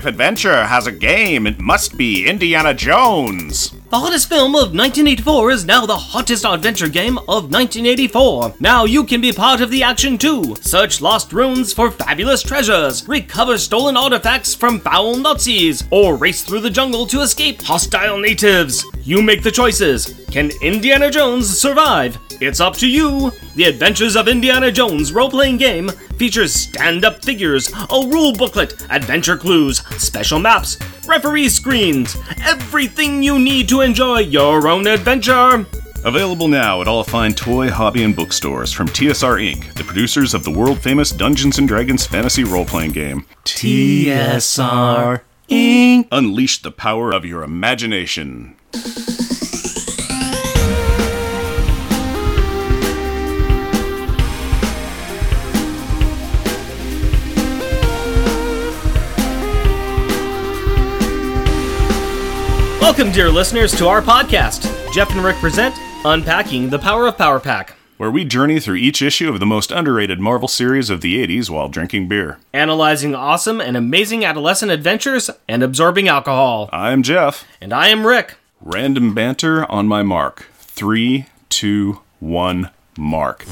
If adventure has a game, it must be Indiana Jones. The hottest film of 1984 is now the hottest adventure game of 1984. Now you can be part of the action too. Search lost ruins for fabulous treasures, recover stolen artifacts from foul Nazis, or race through the jungle to escape hostile natives. You make the choices. Can Indiana Jones survive? It's up to you. The Adventures of Indiana Jones role playing game features stand up figures, a rule booklet, adventure clues, special maps, referee screens, everything you need to enjoy your own adventure. Available now at all fine toy, hobby, and bookstores from TSR Inc., the producers of the world famous Dungeons and Dragons fantasy role playing game. TSR Inc. Unleash the power of your imagination. Welcome, dear listeners, to our podcast. Jeff and Rick present Unpacking the Power of Power Pack, where we journey through each issue of the most underrated Marvel series of the 80s while drinking beer. analyzing awesome and amazing adolescent adventures and absorbing alcohol. I'm Jeff. And I am Rick. Random banter on my mark. Three, two, one, mark.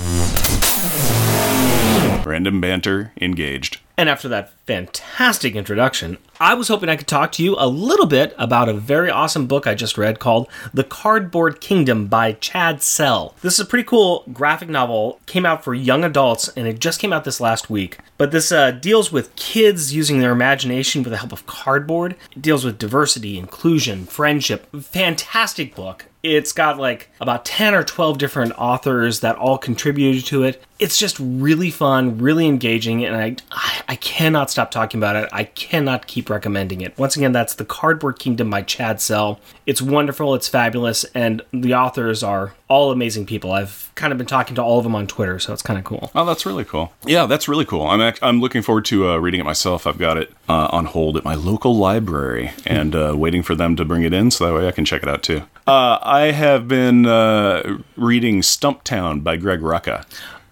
Random banter engaged. And after that fantastic introduction, I was hoping I could talk to you a little bit about a very awesome book I just read called The Cardboard Kingdom by Chad Sell. This is a pretty cool graphic novel, came out for young adults, and it just came out this last week. But this uh, deals with kids using their imagination with the help of cardboard. It deals with diversity, inclusion, friendship. Fantastic book. It's got like about 10 or 12 different authors that all contributed to it. It's just really fun, really engaging, and I, I, I cannot stop talking about it. I cannot keep recommending it. Once again, that's The Cardboard Kingdom by Chad Sell. It's wonderful, it's fabulous, and the authors are all amazing people. I've kind of been talking to all of them on Twitter, so it's kind of cool. Oh, that's really cool. Yeah, that's really cool. I'm ac- I'm looking forward to uh, reading it myself. I've got it uh, on hold at my local library and uh, waiting for them to bring it in so that way I can check it out too. Uh, I have been uh, reading Stumptown by Greg Rucka.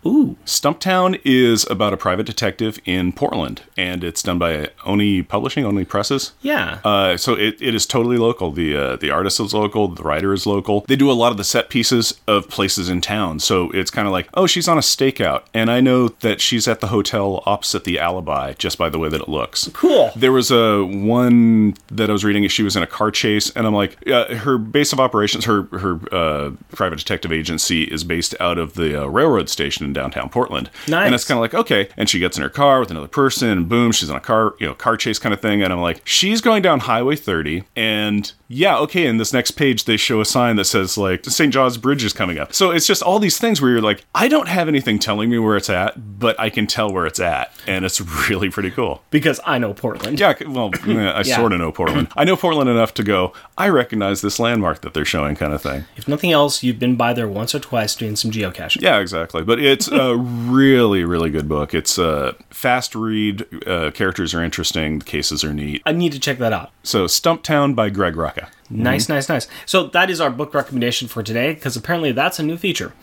Ooh. Stumptown is about a private detective in Portland, and it's done by Oni Publishing, Oni Presses. Yeah. Uh, so it, it is totally local. The uh, the artist is local. The writer is local. They do a lot of the set pieces of places in town. So it's kind of like, oh, she's on a stakeout, and I know that she's at the hotel opposite the Alibi just by the way that it looks. Cool. There was a one that I was reading. She was in a car chase, and I'm like, uh, her base of operations, her her uh, private detective agency is based out of the uh, railroad station in downtown Portland. Nice. And it's kind of like, okay. And she gets in her car with another person, and boom, she's on a car, you know, car chase kind of thing. And I'm like, she's going down Highway 30, and yeah, okay. In this next page, they show a sign that says like St. John's Bridge is coming up. So it's just all these things where you're like, I don't have anything telling me where it's at, but I can tell where it's at, and it's really pretty cool. Because I know Portland. Yeah, well, I Yeah. sort of know Portland. I know Portland enough to go. I recognize this landmark that they're showing, kind of thing. If nothing else, you've been by there once or twice doing some geocaching. Yeah, exactly. But it's a really, really good book. It's a fast read. Uh, characters are interesting. The cases are neat. I need to check that out. So, Stumptown by Greg Rucka. Nice, nice, nice. So that is our book recommendation for today, because apparently that's a new feature.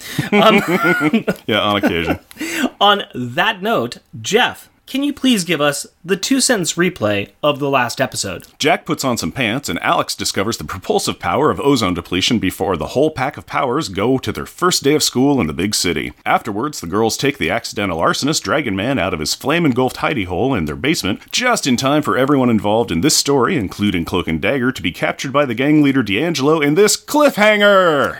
Yeah, on occasion. On that note, Jeff, can you please give us the two sentence replay of the last episode? Jack puts on some pants, and Alex discovers the propulsive power of ozone depletion before the whole pack of powers go to their first day of school in the big city. Afterwards, the girls take the accidental arsonist Dragon Man out of his flame engulfed hidey hole in their basement, just in time for everyone involved in this story, including Cloak and Dagger, to be captured by the gang leader D'Angelo in this cliffhanger!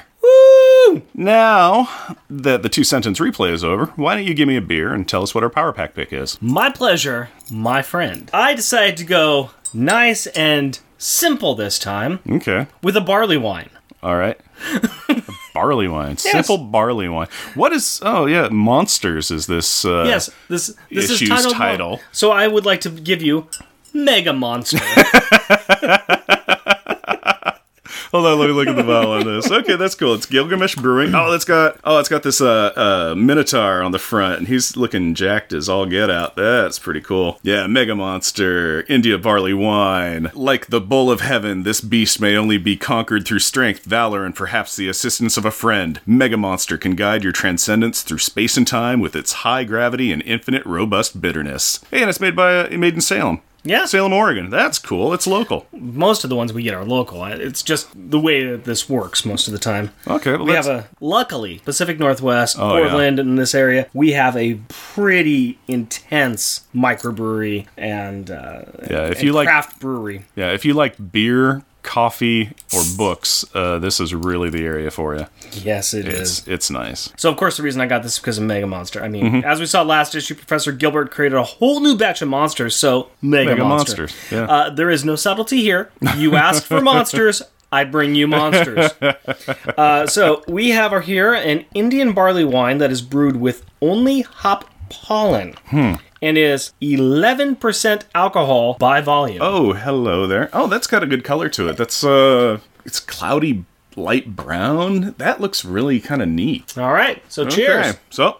Woo! Now that the two sentence replay is over, why don't you give me a beer and tell us what our power pack pick is? My pleasure, my friend. I decided to go nice and simple this time Okay. with a barley wine. All right. barley wine. Simple barley wine. What is Oh yeah, Monsters is this uh Yes, this this is issue's titled title. So I would like to give you Mega Monster. Hold on, let me look at the bottle on this. Okay, that's cool. It's Gilgamesh Brewing. Oh, it's got oh, it's got this uh uh Minotaur on the front, and he's looking jacked as all get out. That's pretty cool. Yeah, Mega Monster, India barley wine. Like the bull of heaven, this beast may only be conquered through strength, valor, and perhaps the assistance of a friend. Mega Monster can guide your transcendence through space and time with its high gravity and infinite robust bitterness. Hey, and it's made by uh, made in Salem. Yeah. Salem, Oregon. That's cool. It's local. Most of the ones we get are local. It's just the way that this works most of the time. Okay, well, We have a luckily Pacific Northwest, Oh, yeah. Portland, in this area. We have a pretty intense microbrewery and uh, Yeah, if and you like- craft brewery. Yeah, if you like beer, coffee, or books, uh, this is really the area for you. Yes, it is. It's it's nice. So of course the reason I got this is because of Mega Monster. I mean, Mm-hmm. as we saw last issue, Professor Gilbert created a whole new batch of monsters. So Mega, Mega Monster. Monsters, yeah. Uh, there is no subtlety here. You asked for monsters. I bring you monsters. Uh, so we have our here an Indian barley wine that is brewed with only hop pollen Hmm. And is 11% alcohol by volume. Oh, hello there. Oh, that's got a good color to it. That's uh, it's cloudy light brown. That looks really kind of neat. All right. So cheers. Okay, so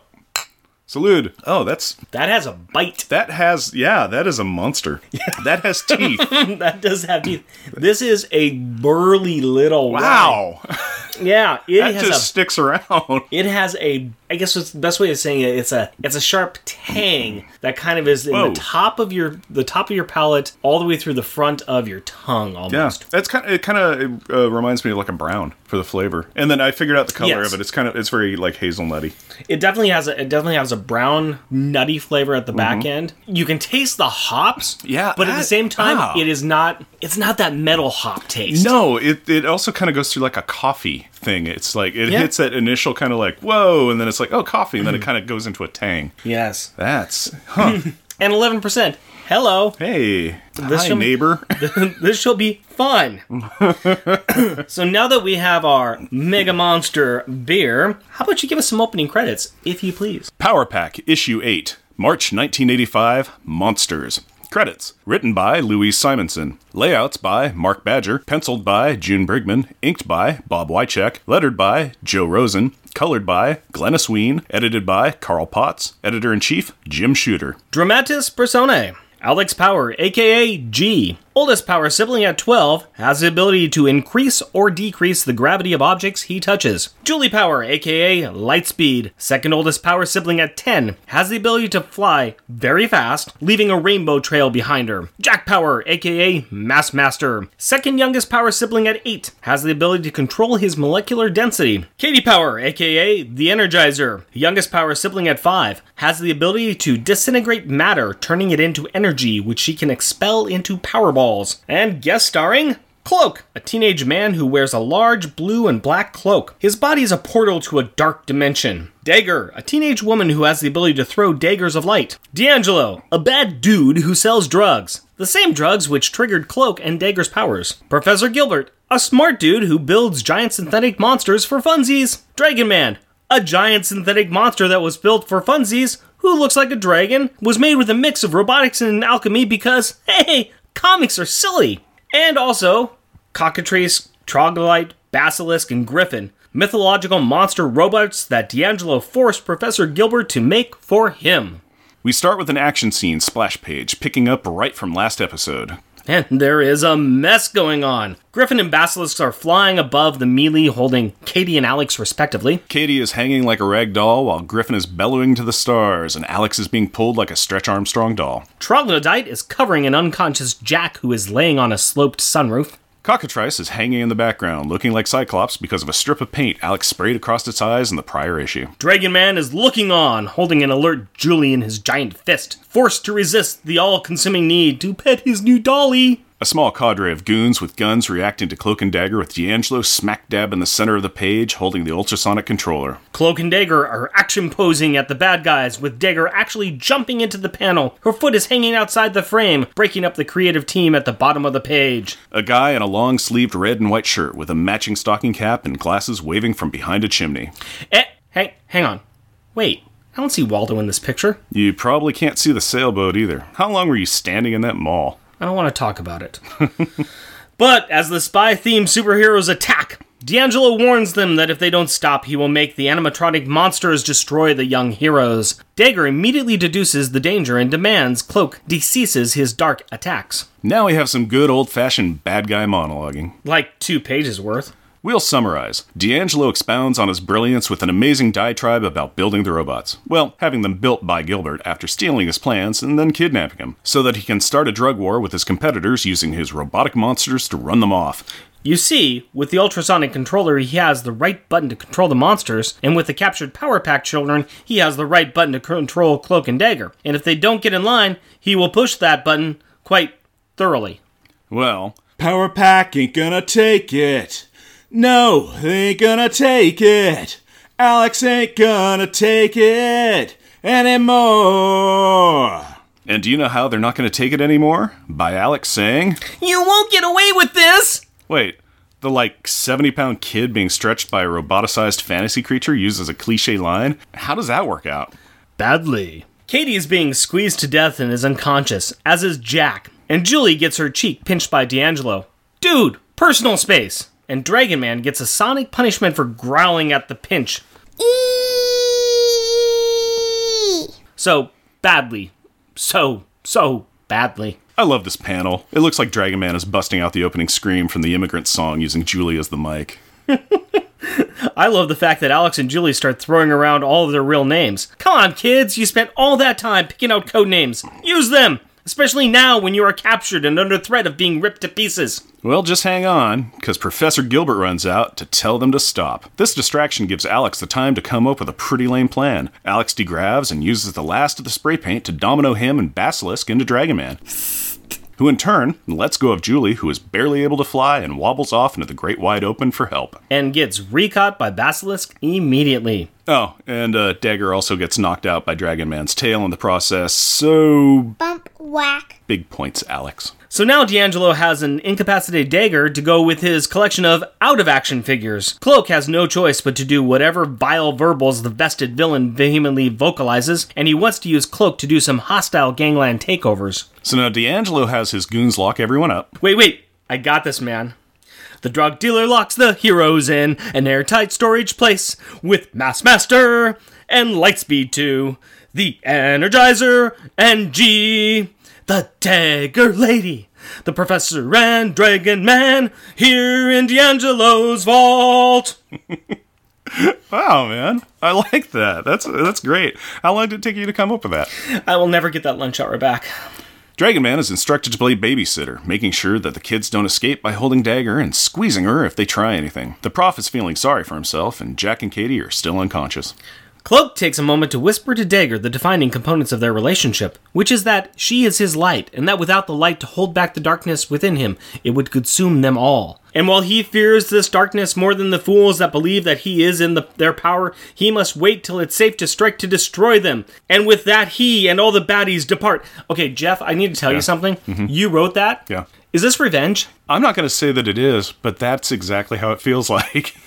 salute. Oh, that's That has a bite. that has yeah, that is a monster. That has teeth. that does have teeth. This is a burly little wine. wow, Yeah, it that has just a sticks around. It has a, I guess what's the best way of saying it. It's a, it's a sharp tang that kind of is in Whoa. the top of your, the top of your palate, all the way through the front of your tongue, almost. Yeah, that's kind of it. Kind of uh, reminds me of like a brown for the flavor. And then I figured out the color Yes. of it. It's kind of it's very like hazelnutty. It definitely has a, it definitely has a brown nutty flavor at the back Mm-hmm. end. You can taste the hops. Yeah, but at the same time, ah. it is not, it's not that metal hop taste. No, it it also kind of goes through like a coffee thing. It's like it Yeah. hits that initial kind of like whoa, and then it's like oh coffee, and then it mm-hmm. kind of goes into a tang. Yes, That's huh. and eleven percent. Hello. hey, hi show- neighbor. this shall be fun. so now that we have our Mega Monster beer, how about you give us some opening credits, if you please? Power Pack Issue 8, March 1985, Monsters. Credits Written by Louise Simonson. Layouts by Mark Badger. Penciled by June Brigman. Inked by Bob Wiacek. Lettered by Joe Rosen. Colored by Glynis Wein. Edited by Carl Potts. Editor in Chief Jim Shooter. Dramatis Personae. Alex Power, aka Gee. Oldest power sibling at 12, has the ability to increase or decrease the gravity of objects he touches. Julie Power, aka Lightspeed, second oldest power sibling at 10, has the ability to fly very fast, leaving a rainbow trail behind her. Jack Power, aka Mass Master, second youngest power sibling at 8, has the ability to control his molecular density. Katie Power, aka The Energizer, youngest power sibling at 5, has the ability to disintegrate matter, turning it into energy, which she can expel into powerballs. And guest starring Cloak, a teenage man who wears a large blue and black cloak. His body is a portal to a dark dimension. Dagger, a teenage woman who has the ability to throw daggers of light. D'Angelo, a bad dude who sells drugs. The same drugs which triggered Cloak and Dagger's powers. Professor Gilbert, a smart dude who builds giant synthetic monsters for funsies. Dragon Man, a giant synthetic monster that was built for funsies, who looks like a dragon, was made with a mix of robotics and alchemy because, hey, comics are silly. And also, Cockatrice, Troglodyte, Basilisk, and Griffin, mythological monster robots that D'Angelo forced Professor Gilbert to make for him. We start with an action scene splash page, picking up right from last episode. And there is a mess going on. Griffin and Basilisk are flying above the melee, holding Katie and Alex respectively. Katie is hanging like a rag doll while Griffin is bellowing to the stars, and Alex is being pulled like a Stretch Armstrong doll. Troglodyte is covering an unconscious Jack who is laying on a sloped sunroof. Cockatrice is hanging in the background, looking like Cyclops because of a strip of paint Alex sprayed across its eyes in the prior issue. Dragon Man is looking on, holding an alert Julie in his giant fist, forced to resist the all consuming need to pet his new dolly. A small cadre of goons with guns reacting to Cloak and Dagger with D'Angelo smack dab in the center of the page holding the ultrasonic controller. Cloak and Dagger are action posing at the bad guys, with Dagger actually jumping into the panel. Her foot is hanging outside the frame, breaking up the creative team at the bottom of the page. A guy in a long sleeved red and white shirt with a matching stocking cap and glasses waving from behind a chimney. Eh, hang, hang on. Wait, I don't see Waldo in this picture. You probably can't see the sailboat either. How long were you standing in that mall? I don't want to talk about it. but as the spy themed superheroes attack, D'Angelo warns them that if they don't stop, he will make the animatronic monsters destroy the young heroes. Dagger immediately deduces the danger and demands Cloak deceases his dark attacks. Now we have some good old fashioned bad guy monologuing. Like two pages worth. We'll summarize. D'Angelo expounds on his brilliance with an amazing diatribe about building the robots. Well, having them built by Gilbert after stealing his plans and then kidnapping him, so that he can start a drug war with his competitors using his robotic monsters to run them off. You see, with the ultrasonic controller, he has the right button to control the monsters, and with the captured Power Pack children, he has the right button to control Cloak and Dagger. And if they don't get in line, he will push that button quite thoroughly. Well, Power Pack ain't gonna take it. No, they ain't gonna take it. Alex ain't gonna take it anymore. and do you know how they're not going to take it anymore? By Alex saying, You won't get away with this! Wait, the like 70 pound kid being stretched by a roboticized fantasy creature used as a cliche line? How does that work out? Badly. Katie is being squeezed to death and is unconscious, as is Jack. And Julie gets her cheek pinched by D'Angelo. Dude, personal space! And Dragon Man gets a sonic punishment for growling at the pinch. So badly. So, so badly. I love this panel. It looks like Dragon Man is busting out the opening scream from the Immigrant song using Julie as the mic. I love the fact that Alex and Julie start throwing around all of their real names. Come on, kids, you spent all that time picking out code names. Use them! Especially now when you are captured and under threat of being ripped to pieces. Well, just hang on, because Professor Gilbert runs out to tell them to stop. This distraction gives Alex the time to come up with a pretty lame plan. Alex degravs and uses the last of the spray paint to domino him and Basilisk into Dragon Man. Who in turn lets go of Julie, who is barely able to fly and wobbles off into the great wide open for help. And gets recaught by Basilisk immediately. Oh, and uh, Dagger also gets knocked out by Dragon Man's tail in the process, so Bump, whack. big points, Alex. So now D'Angelo has an incapacitated dagger to go with his collection of out of action figures. Cloak has no choice but to do whatever vile verbals the vested villain vehemently vocalizes, and he wants to use Cloak to do some hostile gangland takeovers. So now D'Angelo has his goons lock everyone up. Wait, wait, I got this, man. The drug dealer locks the heroes in an airtight storage place with Mass Master and Lightspeed 2, the Energizer, and Gee, the Dagger Lady, the Professor and Dragon Man here in D'Angelo's vault. Wow, man, I like that. That's that's great. How long did it take you to come up with that? I will never get that lunch hour back. Dragon Man is instructed to play babysitter, making sure that the kids don't escape by holding Dagger and squeezing her if they try anything. The prof is feeling sorry for himself, and Jack and Katie are still unconscious. Cloak takes a moment to whisper to Dagger the defining components of their relationship, which is that she is his light, and that without the light to hold back the darkness within him, it would consume them all. And while he fears this darkness more than the fools that believe that he is in the, their power, he must wait till it's safe to strike to destroy them. And with that, he and all the baddies depart. Okay, Jeff, I need to tell you something. Mm-hmm. You wrote that? Yeah. Is this revenge? I'm not going to say that it is, but that's exactly how it feels like.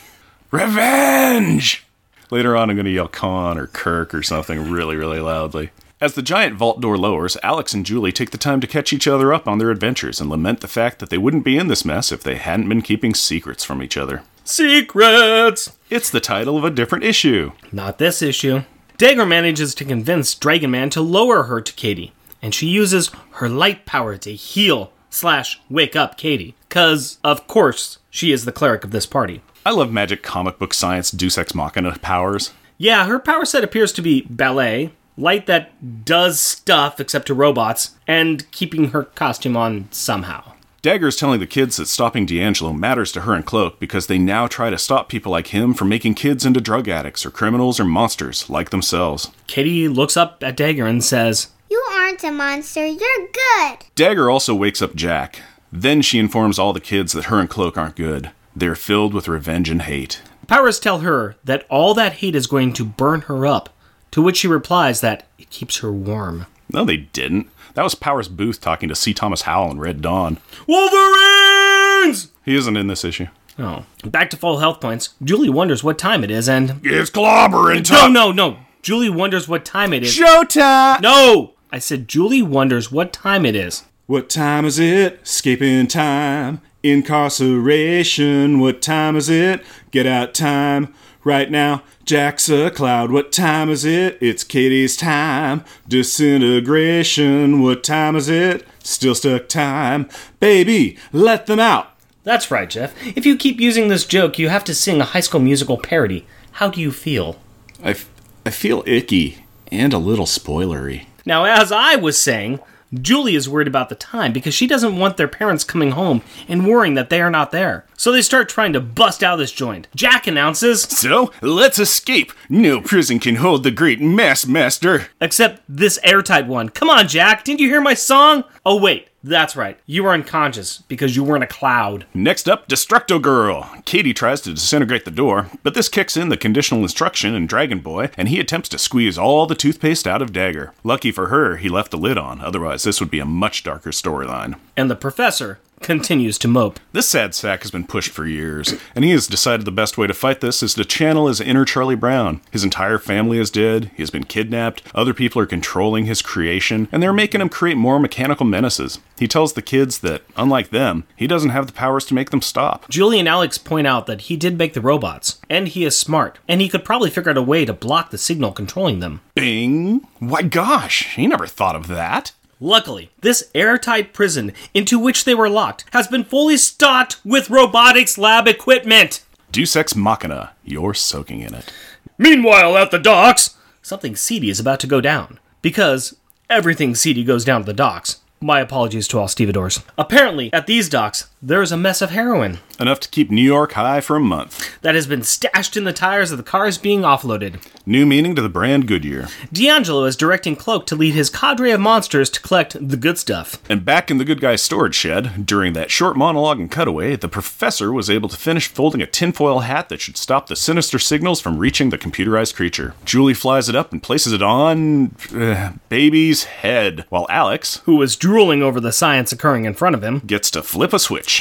Revenge! Later on, I'm going to yell Khan or Kirk or something really, really loudly. As the giant vault door lowers, Alex and Julie take the time to catch each other up on their adventures and lament the fact that they wouldn't be in this mess if they hadn't been keeping secrets from each other. Secrets! It's the title of a different issue. Not this issue. Dagger manages to convince Dragon Man to lower her to Katie, and she uses her light power to heal slash wake up Katie. Cause, of course, she is the cleric of this party. I love magic comic book science Deus Ex Machina powers. Yeah, her power set appears to be ballet, light that does stuff except to robots, and keeping her costume on somehow. Dagger is telling the kids that stopping D'Angelo matters to her and Cloak because they now try to stop people like him from making kids into drug addicts or criminals or monsters like themselves. Katie looks up at Dagger and says, You aren't a monster. You're good. Dagger also wakes up Jack. Then she informs all the kids that her and Cloak aren't good. They're filled with revenge and hate. Powers tell her that all that hate is going to burn her up, to which she replies that it keeps her warm. No, they didn't. That was Powers Boothe talking to C. Thomas Howell in Red Dawn. Wolverines! He isn't in this issue. Oh. Back to full health points. Julie wonders what time it is, and. It's clobbering time! No, no, no! Julie wonders what time it is. Showtime! No! I said Julie wonders what time it is. What time is it? Escaping time. Incarceration. What time is it? Get out time. Right now, Jack's a cloud. What time is it? It's Katie's time. Disintegration. What time is it? Still stuck time. Baby, let them out. That's right, Jeff. If you keep using this joke, you have to sing a high school musical parody. How do you feel? I, f- I feel icky and a little spoilery. Now, as I was saying, Julie is worried about the time because she doesn't want their parents coming home and worrying that they are not there. So they start trying to bust out this joint. Jack announces, So, let's escape. No prison can hold the great mass master. except this airtight one. Come on, Jack, didn't you hear my song? Oh, wait, that's right. You were unconscious because you were in a cloud. Next up, Destructo Girl. Katie tries to disintegrate the door, but this kicks in the conditional instruction in Dragon Boy, and he attempts to squeeze all the toothpaste out of Dagger. Lucky for her, he left the lid on, otherwise, this would be a much darker storyline. And the professor continues to mope. This sad sack has been pushed for years, and he has decided the best way to fight this is to channel his inner Charlie Brown. His entire family is dead, he has been kidnapped, other people are controlling his creation, and they're making him create more mechanical menaces. He tells the kids that, unlike them, he doesn't have the powers to make them stop. Julie and Alex point out that he did make the robots, and he is smart, and he could probably figure out a way to block the signal controlling them. Bing! Why gosh, he never thought of that. Luckily, this airtight prison into which they were locked has been fully stocked with robotics lab equipment. Deus Ex Machina, you're soaking in it. Meanwhile, at the docks, something seedy is about to go down. Because everything seedy goes down to the docks. My apologies to all stevedores. Apparently, at these docks, there is a mess of heroin Enough to keep New York high for a month. that has been stashed in the tires of the cars being offloaded. New meaning to the brand Goodyear. D'Angelo is directing Cloak to lead his cadre of monsters to collect the good stuff. And back in the good guy's storage shed, during that short monologue and cutaway, the professor was able to finish folding a tinfoil hat that should stop the sinister signals from reaching the computerized creature. Julie flies it up and places it on. Uh, baby's head, while Alex Who was drooling over the science occurring in front of him. gets to flip a switch.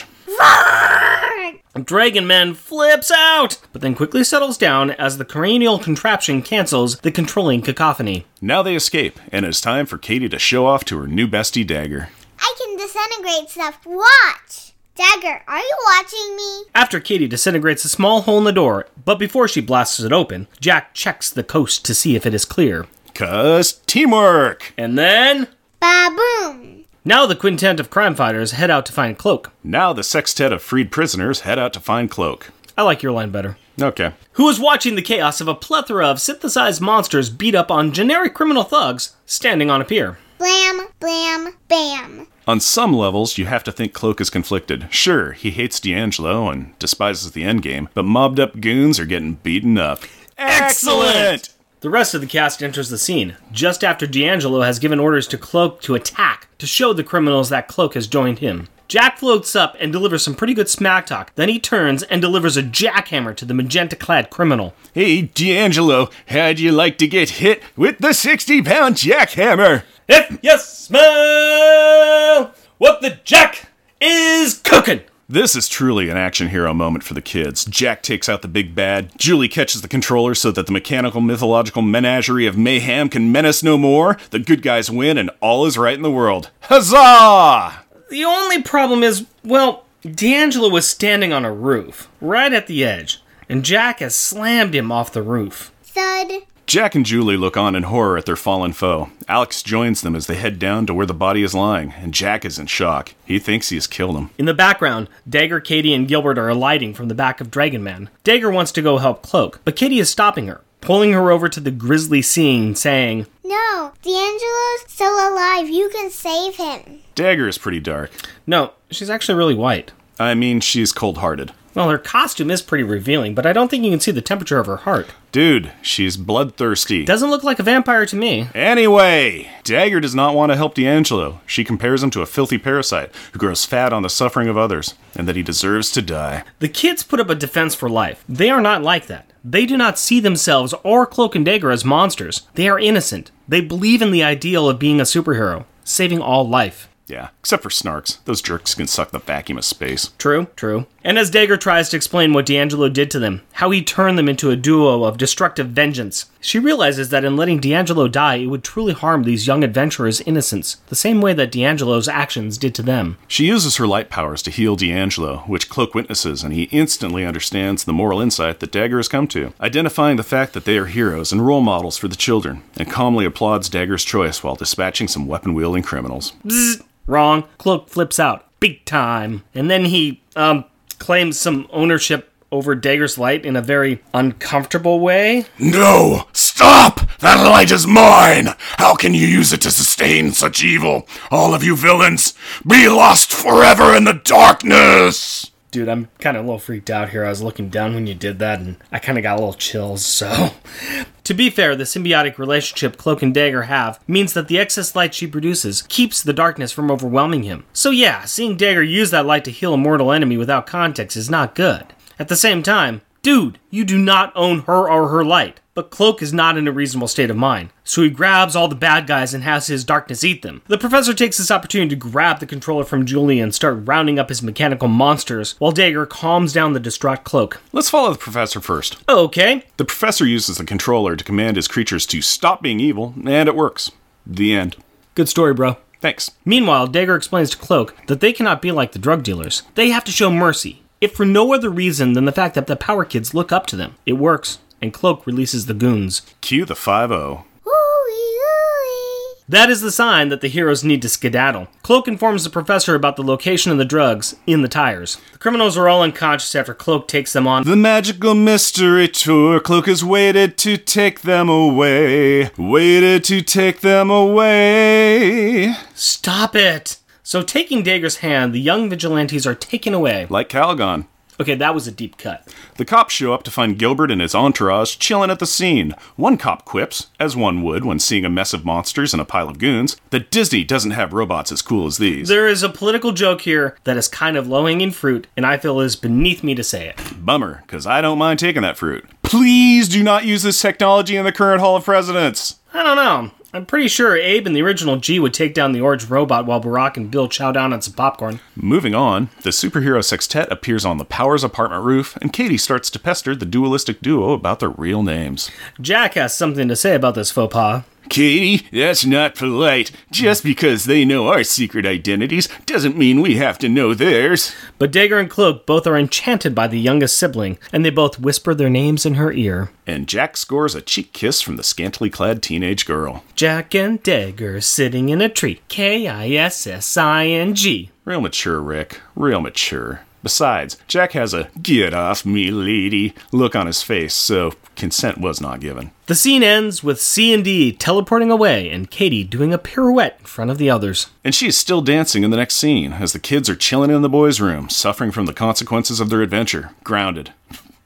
Dragon Man flips out, but then quickly settles down as the cranial contraption cancels the controlling cacophony. Now they escape, and it's time for Katie to show off to her new bestie Dagger. I can disintegrate stuff. Watch. Dagger, are you watching me? After Katie disintegrates a small hole in the door, but before she blasts it open, Jack checks the coast to see if it is clear. Cause teamwork! And then. Ba-boom. Now the quintet of crime fighters head out to find Cloak. Now the sextet of freed prisoners head out to find Cloak. I like your line better. Okay. Who is watching the chaos of a plethora of synthesized monsters beat up on generic criminal thugs standing on a pier. Blam, blam, bam. On some levels, you have to think Cloak is conflicted. Sure, he hates D'Angelo and despises the endgame, but mobbed up goons are getting beaten up. Excellent! The rest of the cast enters the scene, just after D'Angelo has given orders to Cloak to attack, to show the criminals that Cloak has joined him. Jack floats up and delivers some pretty good smack talk. Then he turns and delivers a jackhammer to the magenta clad criminal. Hey, D'Angelo, how'd you like to get hit with the 60 pound jackhammer? If you smell what the Jack is cooking! This is truly an action hero moment for the kids. Jack takes out the big bad, Julie catches the controller so that the mechanical mythological menagerie of mayhem can menace no more, the good guys win, and all is right in the world. Huzzah! The only problem is, well, D'Angelo was standing on a roof, right at the edge, and Jack has slammed him off the roof. Thud. Jack and Julie look on in horror at their fallen foe. Alex joins them as they head down to where the body is lying, and Jack is in shock. He thinks he has killed him. In the background, Dagger, Katie, and Gilbert are alighting from the back of Dragon Man. Dagger wants to go help Cloak, but Katie is stopping her, pulling her over to the grisly scene, saying, No, D'Angelo's still alive. You can save him. Dagger is pretty dark. No, she's actually really white. I mean, she's cold hearted. Well, her costume is pretty revealing, but I don't think you can see the temperature of her heart. Dude, she's bloodthirsty. Doesn't look like a vampire to me. Anyway, Dagger does not want to help D'Angelo. She compares him to a filthy parasite who grows fat on the suffering of others, and that he deserves to die. The kids put up a defense for life. They are not like that. They do not see themselves or Cloak and Dagger as monsters. They are innocent. They believe in the ideal of being a superhero, saving all life. Yeah, except for Snarks. Those jerks can suck the vacuum of space. True, true. And as Dagger tries to explain what D'Angelo did to them, how he turned them into a duo of destructive vengeance, she realizes that in letting D'Angelo die, it would truly harm these young adventurers' innocence, the same way that D'Angelo's actions did to them. She uses her light powers to heal D'Angelo, which Cloak witnesses, and he instantly understands the moral insight that Dagger has come to, identifying the fact that they are heroes and role models for the children, and calmly applauds Dagger's choice while dispatching some weapon wielding criminals. Bzzz, wrong. Cloak flips out. Big time. And then he, um, claims some ownership over Dagger's light in a very uncomfortable way. No! Stop! That light is mine! How can you use it to sustain such evil? All of you villains, be lost forever in the darkness! Dude, I'm kind of a little freaked out here. I was looking down when you did that, and I kind of got a little chills, so. to be fair, the symbiotic relationship Cloak and Dagger have means that the excess light she produces keeps the darkness from overwhelming him. So, yeah, seeing Dagger use that light to heal a mortal enemy without context is not good. At the same time, dude, you do not own her or her light. But Cloak is not in a reasonable state of mind, so he grabs all the bad guys and has his darkness eat them. The professor takes this opportunity to grab the controller from Julia and start rounding up his mechanical monsters, while Dagger calms down the distraught Cloak. Let's follow the professor first. Okay, The professor uses the controller to command his creatures to stop being evil, and it works. The end. good story, bro. Thanks. Meanwhile, Dagger explains to Cloak that they cannot be like the drug dealers. They have to show mercy, if for no other reason than the fact that the Power Kids look up to them. It works, and Cloak releases the goons. Cue the 5 0. Ooey, ooey. That is the sign that the heroes need to skedaddle. Cloak informs the professor about the location of the drugs in the tires. The criminals are all unconscious after Cloak takes them on. The magical mystery tour cloak has waited to take them away. Waited to take them away. Stop it! So, taking Dagger's hand, the young vigilantes are taken away. Like Calgon. Okay, that was a deep cut. The cops show up to find Gilbert and his entourage chilling at the scene. One cop quips, as one would when seeing a mess of monsters and a pile of goons, that Disney doesn't have robots as cool as these. There is a political joke here that is kind of low hanging fruit, and I feel it is beneath me to say it. Bummer, because I don't mind taking that fruit. Please do not use this technology in the current Hall of Presidents. I don't know. I'm pretty sure Abe and the original G would take down the orange robot while Barack and Bill chow down on some popcorn. Moving on, the superhero sextet appears on the Powers apartment roof, and Katie starts to pester the dualistic duo about their real names. Jack has something to say about this faux pas. Katie, that's not polite. Just because they know our secret identities doesn't mean we have to know theirs. But Dagger and Cloak both are enchanted by the youngest sibling, and they both whisper their names in her ear. And Jack scores a cheek kiss from the scantily clad teenage girl. Jack and Dagger sitting in a tree. K I S S I N G. Real mature, Rick. Real mature. Besides, Jack has a get off me, lady look on his face, so consent was not given. The scene ends with C and D teleporting away and Katie doing a pirouette in front of the others. And she is still dancing in the next scene as the kids are chilling in the boys' room, suffering from the consequences of their adventure. Grounded.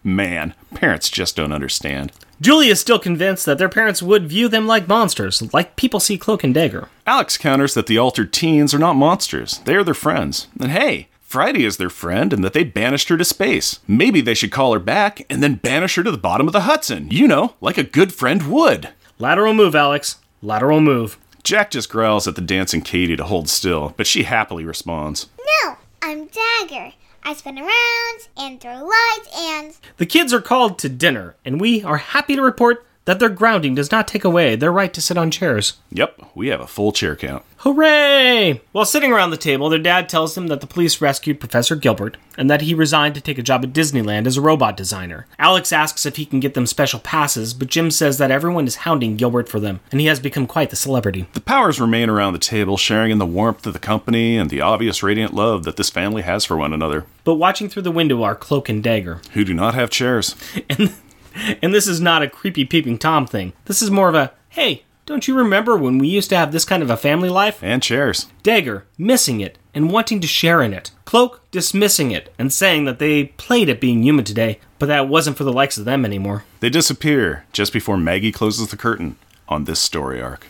Man, parents just don't understand. Julie is still convinced that their parents would view them like monsters, like people see Cloak and Dagger. Alex counters that the altered teens are not monsters, they are their friends. And hey, Friday is their friend and that they banished her to space. Maybe they should call her back and then banish her to the bottom of the Hudson, you know, like a good friend would. Lateral move, Alex. Lateral move. Jack just growls at the dancing Katie to hold still, but she happily responds. No, I'm Dagger. I spin around and throw lights and. The kids are called to dinner, and we are happy to report that their grounding does not take away their right to sit on chairs. Yep, we have a full chair count. Hooray! While sitting around the table, their dad tells them that the police rescued Professor Gilbert and that he resigned to take a job at Disneyland as a robot designer. Alex asks if he can get them special passes, but Jim says that everyone is hounding Gilbert for them, and he has become quite the celebrity. The powers remain around the table, sharing in the warmth of the company and the obvious radiant love that this family has for one another, But watching through the window are Cloak and Dagger. who do not have chairs. And and this is not a creepy peeping Tom thing. This is more of a, hey, don't you remember when we used to have this kind of a family life? And chairs. Dagger missing it and wanting to share in it. Cloak dismissing it and saying that they played at being human today, but that wasn't for the likes of them anymore. They disappear just before Maggie closes the curtain on this story arc.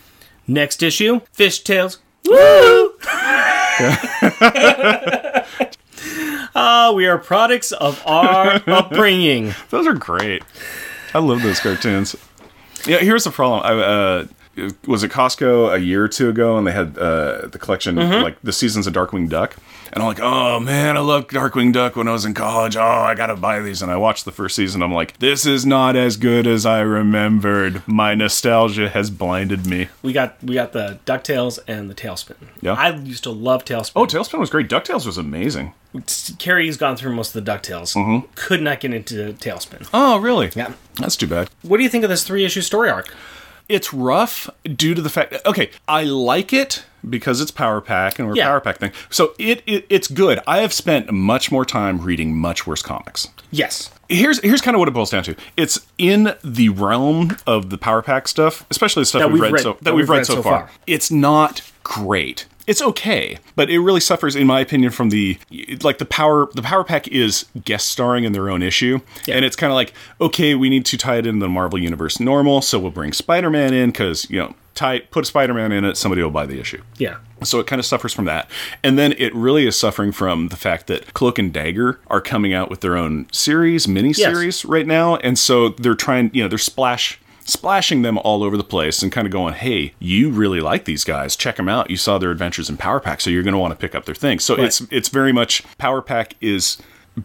Next issue, Fishtails. Woo! Ah, we are products of our upbringing. Those are great. I love those cartoons. Yeah, here's the problem. I uh, was at Costco a year or two ago, and they had uh, the collection like the seasons of Darkwing Duck, and I'm like, oh man, I loved Darkwing Duck when I was in college. Oh, I gotta buy these, and I watched the first season. I'm like, this is not as good as I remembered. My nostalgia has blinded me. We got we got the Ducktales and the TaleSpin. Yeah. I used to love TaleSpin. Oh, TaleSpin was great. Ducktales was amazing. Carrie's gone through most of the Ducktales. Could not get into TaleSpin. Oh, really? Yeah. That's too bad. What do you think of this three issue story arc? It's rough due to the fact. Okay, I like it because it's Power Pack and we're a Yeah. Power Pack thing. So it, it it's good. I have spent much more time reading much worse comics. Yes. Here's here's kind of what it boils down to. It's in the realm of the Power Pack stuff, especially the stuff That we've, we've read, read- so that, we've read, so far. far. It's not great. It's okay, but it really suffers, in my opinion, from the like the power. The Power Pack is guest starring in their own issue, Yeah. and it's kind of like okay, we need to tie it into the Marvel universe normal, so we'll bring Spider Man in because you know, tie put Spider Man in it, somebody will buy the issue. Yeah. So it kind of suffers from that. And then it really is suffering from the fact that Cloak and Dagger are coming out with their own series, mini series right now. And so they're trying, you know, they're splash splashing them all over the place and kind of going, "Hey, you really like these guys. Check them out. You saw their adventures in Power Pack, so you're going to want to pick up their things." So it's it's very much Power Pack is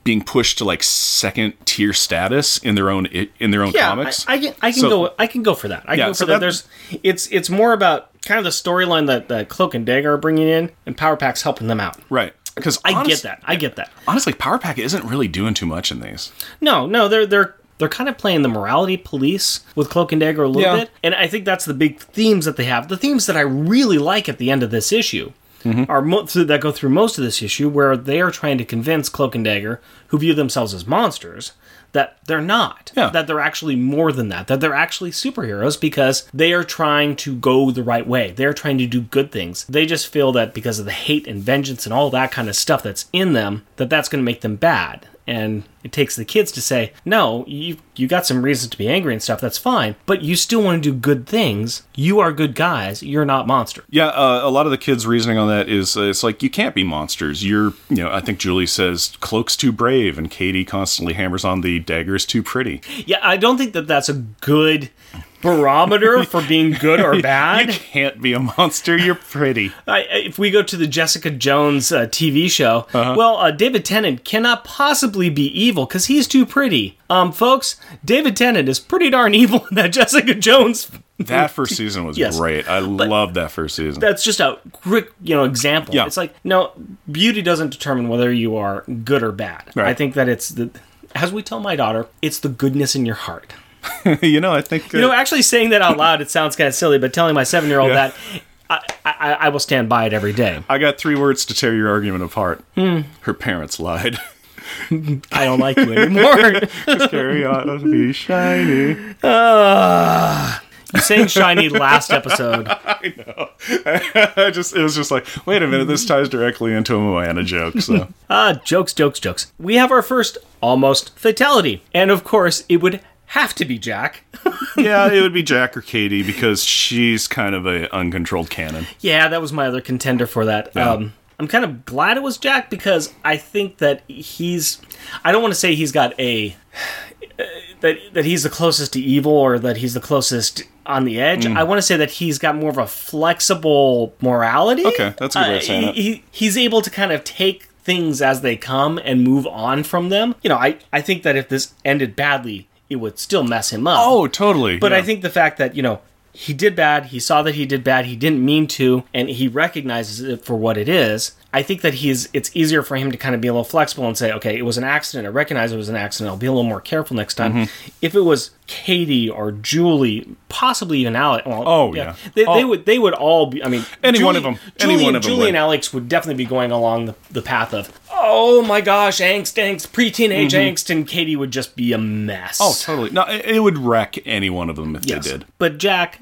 being pushed to like second tier status in their own in their own Yeah, comics. I, I can I can So- go I can go for that. I can Yeah, go for so that. that- There's it's it's more about kind of the storyline that, that Cloak and Dagger are bringing in, and Power Pack's helping them out. right. Because I get that. I get that. Honestly, Power Pack isn't really doing too much in these. No, no, they're they're they're kind of playing the morality police with Cloak and Dagger a little Yeah. bit, and I think that's the big themes that they have. The themes that I really like at the end of this issue Mm-hmm. are mo- that go through most of this issue, where they are trying to convince Cloak and Dagger, who view themselves as monsters, that they're not. Yeah. That they're actually more than that. That they're actually superheroes because they are trying to go the right way. They're trying to do good things. They just feel that because of the hate and vengeance and all that kind of stuff that's in them, that that's going to make them bad. And it takes the kids to say, "No, you you got some reasons to be angry and stuff. That's fine, but you still want to do good things. You are good guys. You're not monsters." Yeah, uh, a lot of the kids' reasoning on that is uh, it's like you can't be monsters. You're, you know, I think Julie says cloak's too brave, and Katie constantly hammers on the dagger's too pretty. Yeah, I don't think that that's a good barometer for being good or bad. You can't be a monster. You're pretty. I, if we go to the Jessica Jones uh, TV show, well, uh, David Tennant cannot possibly be evil because he's too pretty. Um, folks, David Tennant is pretty darn evil in that Jessica Jones. That first season was Yes, great. I love that first season. That's just a quick, you know, example. Yeah. It's like no, beauty doesn't determine whether you are good or bad. Right. I think that it's the, as we tell my daughter, it's the goodness in your heart. you know, I think uh, You know, actually saying that out loud, it sounds kind of silly, but telling my seven-year-old Yeah. that. I, I, I will stand by it every day. I got three words to tear your argument apart. Hmm. Her parents lied. I don't like you anymore. Carry on, be shiny. You saying shiny last episode. I just, it was just like, wait a minute, this ties directly into a Moana joke. So Ah, jokes, jokes, jokes. We have our first almost fatality. And of course, it would have to be Jack. yeah, it would be Jack or Katie because she's kind of a uncontrolled cannon. yeah, that was my other contender for that. Yeah. Um, I'm kind of glad it was Jack because I think that he's. I don't want to say he's got a. uh, That, that he's the closest to evil or that he's the closest on the edge. Mm. I want to say that he's got more of a flexible morality. Okay, that's a good way of Uh, saying he- he- he's able to kind of take things as they come and move on from them. You know, I, I think that if this ended badly, it would still mess him up. Oh, totally. But yeah. I think the fact that, you know, he did bad, he saw that he did bad, he didn't mean to, and he recognizes it for what it is. I think that he's it's easier for him to kind of be a little flexible and say, okay, it was an accident. I recognize it was an accident. I'll be a little more careful next time. Mm-hmm. If it was Katie or Julie, possibly even Alex, well, Oh, yeah. they, Oh. they would they would all be. I mean, Any Julie, one of them. Any Julie, one of them Julie would. and Alex would definitely be going along the, the path of, oh my gosh, angst, angst, pre-teenage angst, and Katie would just be a mess. Mm-hmm. Oh, totally. No, it, it would wreck any one of them if Yes. they did. But Jack,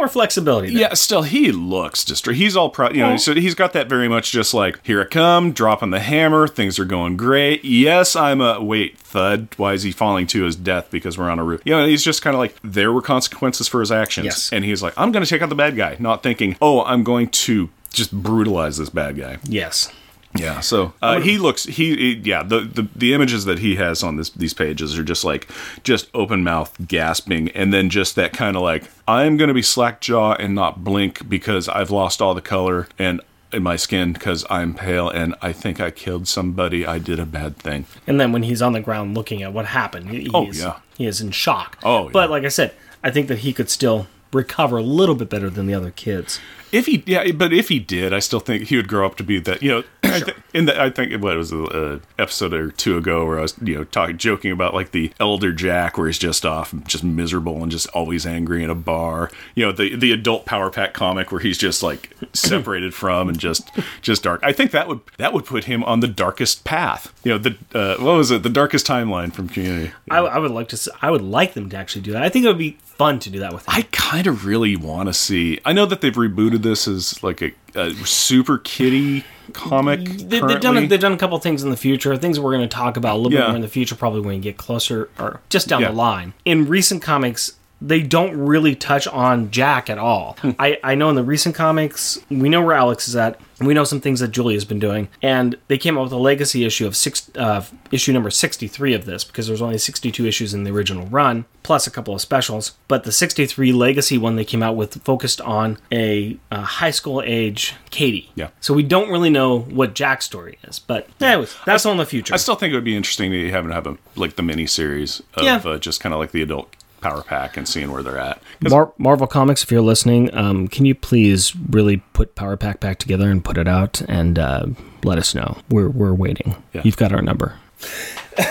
more flexibility. There. Yeah, still, he looks distraught. He's all proud, you know. Oh. So he's got that very much just like here I come, dropping the hammer. Things are going great. Yes, I'm a wait thud. Why is he falling to his death because we're on a roof? You know, he's just kind of like there were consequences for his actions, Yes. and he's like, I'm going to take out the bad guy, not thinking, oh, I'm going to just brutalize this bad guy. Yes. Yeah, so uh, he looks he, he- yeah the, the the images that he has on this these pages are just like just open mouth gasping and then just that kind of like I'm gonna be slack jaw and not blink because I've lost all the color and in my skin because I'm pale and I think I killed somebody I did a bad thing. And then when he's on the ground looking at what happened, he, Oh, he's, yeah. he is in shock. Oh, yeah. But like I said, I think that he could still recover a little bit better than the other kids. If he, yeah, but if he did, I still think he would grow up to be that. You know, I thi- in the, I think what it was a, a episode or two ago where I was, you know, talking, joking about like the elder Jack, where he's just off, just miserable and just always angry in a bar. You know, the the adult Power Pack comic where he's just like separated from and just just dark. I think that would that would put him on the darkest path. You know, the uh, what was it? The darkest timeline from Community. I, I would like to. s- I would like them to actually do that. I think it would be fun to do that with him. I kind of really want to see. I know that they've rebooted this as like a, a super kitty comic. They, they've done. A, they've done a couple things in the future. Things we're going to talk about a little bit more in the future, probably when you get closer or just down Yeah. the line. In recent comics, they don't really touch on Jack at all. Hmm. I, I know in the recent comics, we know where Alex is at. and We know some things that Julia's been doing, and they came up with a legacy issue of six, uh, issue number sixty-three of this because there's only sixty-two issues in the original run, plus a couple of specials. But the sixty-three legacy one they came out with focused on a, uh high school age Katie. Yeah. So we don't really know what Jack's story is, but anyways, that's all in the future. I still think it would be interesting to have have a like the mini series of Yeah. uh, just kind of like the adult power pack and seeing where they're at. Mar- Marvel Comics, if you're listening, um, can you please really put Power Pack back together and put it out and uh, let us know? We're we're waiting. Yeah. You've got our number.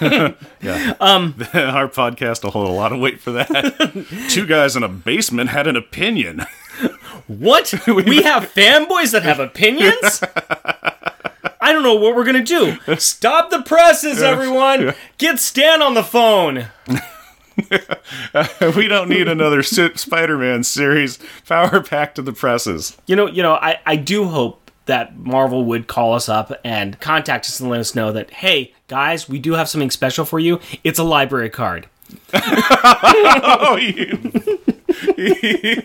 Yeah. Our podcast will hold a lot of weight for that. Two guys in a basement had an opinion. What? we have fanboys that have opinions? I don't know what we're gonna do. Stop the presses, everyone! Get Stan on the phone. we don't need another Spider-Man series. Power pack to the presses. You know, you know, I, I do hope that Marvel would call us up and contact us and let us know that, hey, guys, we do have something special for you. It's a library card. Oh, you.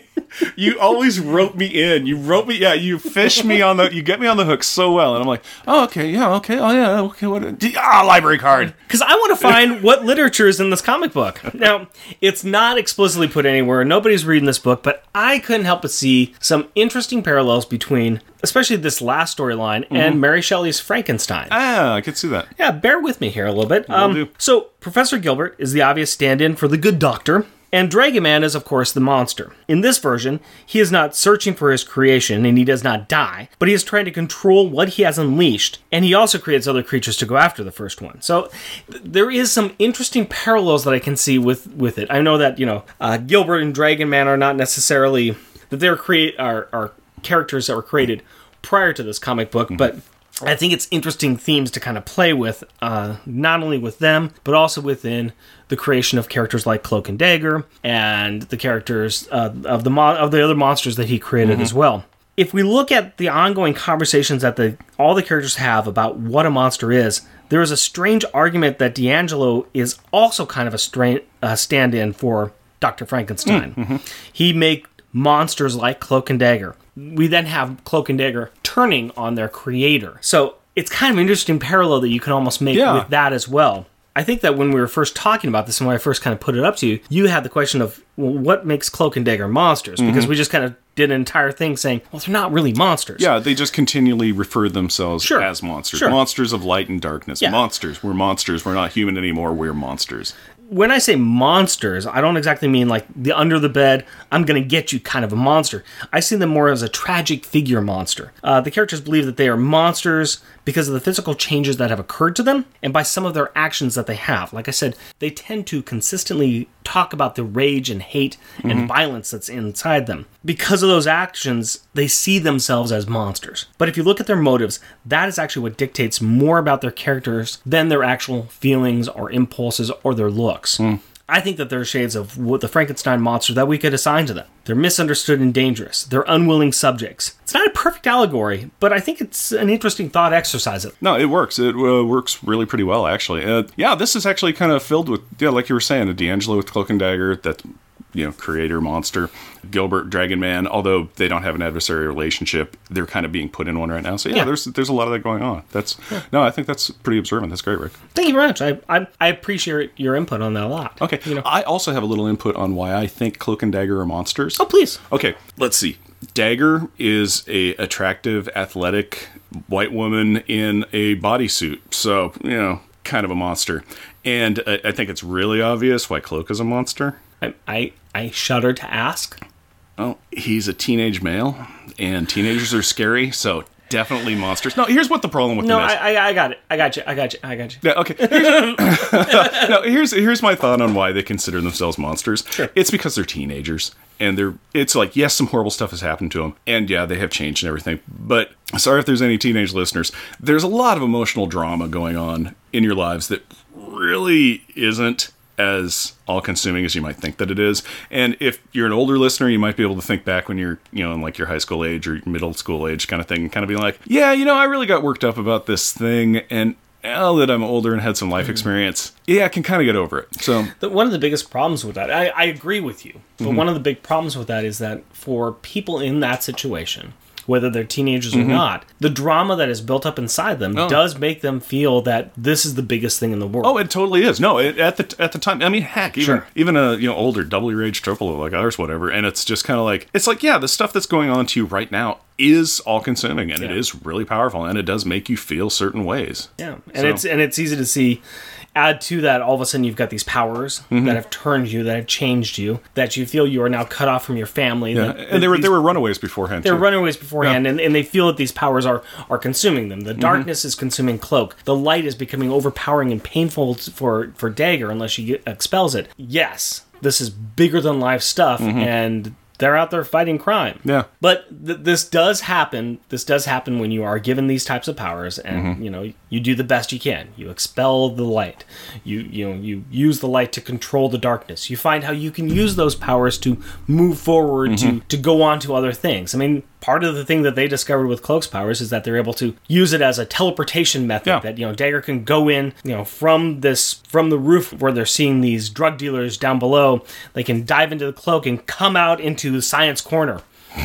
you always rope me in. You rope me, yeah. You fish me on the, you get me on the hook so well, and I'm like, oh, okay, yeah, okay, oh yeah, okay, what? Ah, library card. Because I want to find what literature is in this comic book. Now, it's not explicitly put anywhere. Nobody's reading this book, but I couldn't help but see some interesting parallels between, especially this last storyline and Mary Shelley's Frankenstein. Ah, I could see that. Yeah, bear with me here a little bit. Um, so, Professor Gilbert is the obvious stand in for the good doctor, and Dragon Man is, of course, the monster. In this version, he is not searching for his creation and he does not die, but he is trying to control what he has unleashed, and he also creates other creatures to go after the first one. So, th- there is some interesting parallels that I can see with, with it. I know that, you know, uh, Gilbert and Dragon Man are not necessarily, that they're create are, are characters that were created prior to this comic book, but I think it's interesting themes to kind of play with, uh, not only with them, but also within the creation of characters like Cloak and Dagger and the characters uh, of the mon- of the other monsters that he created as well. If we look at the ongoing conversations that the all the characters have about what a monster is, there is a strange argument that D'Angelo is also kind of a stra- uh, stand-in for Dr. Frankenstein. He make monsters like Cloak and Dagger. We then have Cloak and Dagger turning on their creator. So it's kind of an interesting parallel that you can almost make Yeah. with that as well. I think that when we were first talking about this and when I first kind of put it up to you, you had the question of well, what makes Cloak and Dagger monsters? Mm-hmm. Because we just kind of did an entire thing saying, well, they're not really monsters. Yeah, they just continually refer themselves Sure. as monsters. Sure. Monsters of light and darkness. Yeah. Monsters. We're monsters. We're not human anymore. We're monsters. When I say monsters, I don't exactly mean like the under the bed, I'm to get you kind of a monster. I see them more as a tragic figure monster. Uh, the characters believe that they are monsters because of the physical changes that have occurred to them and by some of their actions that they have. Like I said, they tend to consistently talk about the rage and hate and mm-hmm. violence that's inside them. Because of those actions, they see themselves as monsters. But if you look at their motives, that is actually what dictates more about their characters than their actual feelings or impulses or their looks. Hmm. I think that there are shades of what the Frankenstein monster that we could assign to them. They're misunderstood and dangerous. They're unwilling subjects. It's not a perfect allegory, but I think it's an interesting thought exercise. No, it works. It uh, works really pretty well, actually. Uh, yeah, this is actually kind of filled with, yeah, like you were saying, a D'Angelo with Cloak and Dagger, that, you know, creator monster. Gilbert, Dragon Man, although they don't have an adversary relationship, they're kind of being put in one right now. So, yeah, Yeah. there's there's a lot of that going on. That's, no, I think that's pretty observant. That's great, Rick. Thank you very much. I, I, I appreciate your input on that a lot. Okay. You know. I also have a little input on why I think Cloak and Dagger are monsters. oh, please. Okay, let's see. Dagger is a attractive, athletic white woman in a bodysuit, so you know, kind of a monster. And I, I think it's really obvious why Cloak is a monster. I, I I shudder to ask. Well, he's a teenage male, and teenagers are scary, so definitely monsters. No, here's what the problem with No, them is. I, I, I got it. I got you. I got you. I got you. Yeah, okay. Here's, no, here's here's my thought on why they consider themselves monsters. Sure. It's because they're teenagers, and they're. It's like yes, some horrible stuff has happened to them, and yeah, they have changed and everything. But sorry if there's any teenage listeners. There's a lot of emotional drama going on in your lives that really isn't as all consuming as you might think that it is. And if you're an older listener, you might be able to think back when you're, you know, in like your high school age or middle school age kind of thing, and kind of be like, yeah, you know, I really got worked up about this thing. And now that I'm older and had some life experience, yeah, I can kind of get over it. So, one of the biggest problems with that, I, I agree with you, but Mm-hmm. one of the big problems with that is that for people in that situation, whether they're teenagers Mm-hmm. or not, the drama that is built up inside them does make them feel that this is the biggest thing in the world. oh, it totally is. No, it, at the at the time, I mean, heck, even Sure. even a you know older double age triple like ours, whatever, and it's just kind of like it's like yeah, the stuff that's going on to you right now is all consuming and it Yeah. is really powerful and it does make you feel certain ways. Yeah, and So- it's and it's easy to see. Add to that, all of a sudden you've got these powers Mm-hmm. that have turned you, that have changed you, that you feel you are now cut off from your family. Yeah, that- and they were these- they were runaways beforehand. they're too. runaways beforehand, and, and they feel that these powers are are consuming them. Mm-hmm. The darkness is consuming Cloak. The light is becoming overpowering and painful for for Dagger unless she expels it. Yes, this is bigger than life stuff, and they're out there fighting crime. Yeah. But th- this does happen. This does happen when you are given these types of powers, and Mm-hmm. you know you do the best you can. You expel the light. You you know you use the light to control the darkness. You find how you can use those powers to move forward Mm-hmm. to to go on to other things. I mean, part of the thing that they discovered with Cloak's powers is that they're able to use it as a teleportation method. Yeah. That you know Dagger can go in, you know, from this from the roof where they're seeing these drug dealers down below. They can dive into the cloak and come out into the science corner.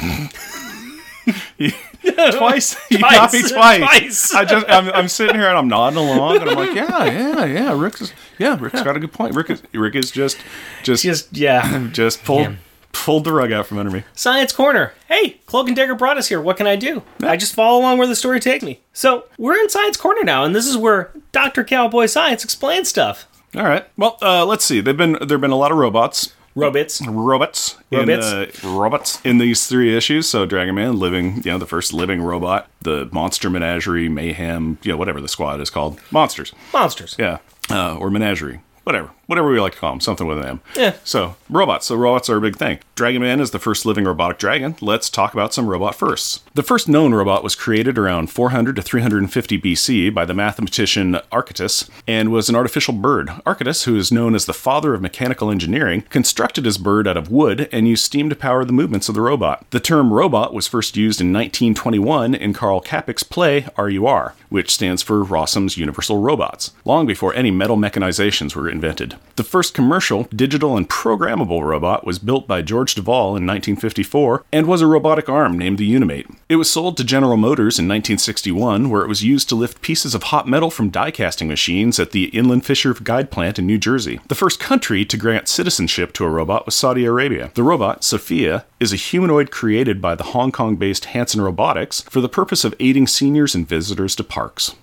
twice. You got me Twice. twice. Twice. I just I'm, I'm sitting here and I'm nodding along and I'm like, yeah, yeah, yeah. Rick's is yeah, Rick's got a good point. Rick is Rick is just just just, Just yeah. pulled Man. Pulled the rug out from under me. Science Corner. Hey, Cloak and Dagger brought us here. What can I do? I just follow along where the story takes me. So we're in Science Corner now, and this is where Doctor Cowboy Science explains stuff. All right. Well, uh, let's see. They've been there've been a lot of robots. Robots. Robots, Robots. in uh, robots in these three issues. So Dragon Man, living, you know, the first living robot, the Monster Menagerie, Mayhem, you know, whatever the squad is called, monsters. Monsters. Yeah, uh, or menagerie, whatever, whatever we like to call them, something with an M. Yeah. So robots. So robots are a big thing. Dragon Man is the first living robotic dragon. Let's talk about some robot firsts. The first known robot was created around 400 to 350 BC by the mathematician Archytas and was an artificial bird. Archytas, who is known as the father of mechanical engineering, constructed his bird out of wood and used steam to power the movements of the robot. The term robot was first used in 1921 in Carl Čapek's play RUR, which stands for Rossum's Universal Robots, long before any metal mechanizations were invented. The first commercial, digital, and programmable robot was built by George Devol in 1954 and was a robotic arm named the Unimate. It was sold to General Motors in 1961, where it was used to lift pieces of hot metal from die casting machines at the Inland Fisher Guide plant in New Jersey. The first country to grant citizenship to a robot was Saudi Arabia. The robot, Sophia, is a humanoid created by the Hong Kong based Hanson Robotics for the purpose of aiding seniors and visitors to parks.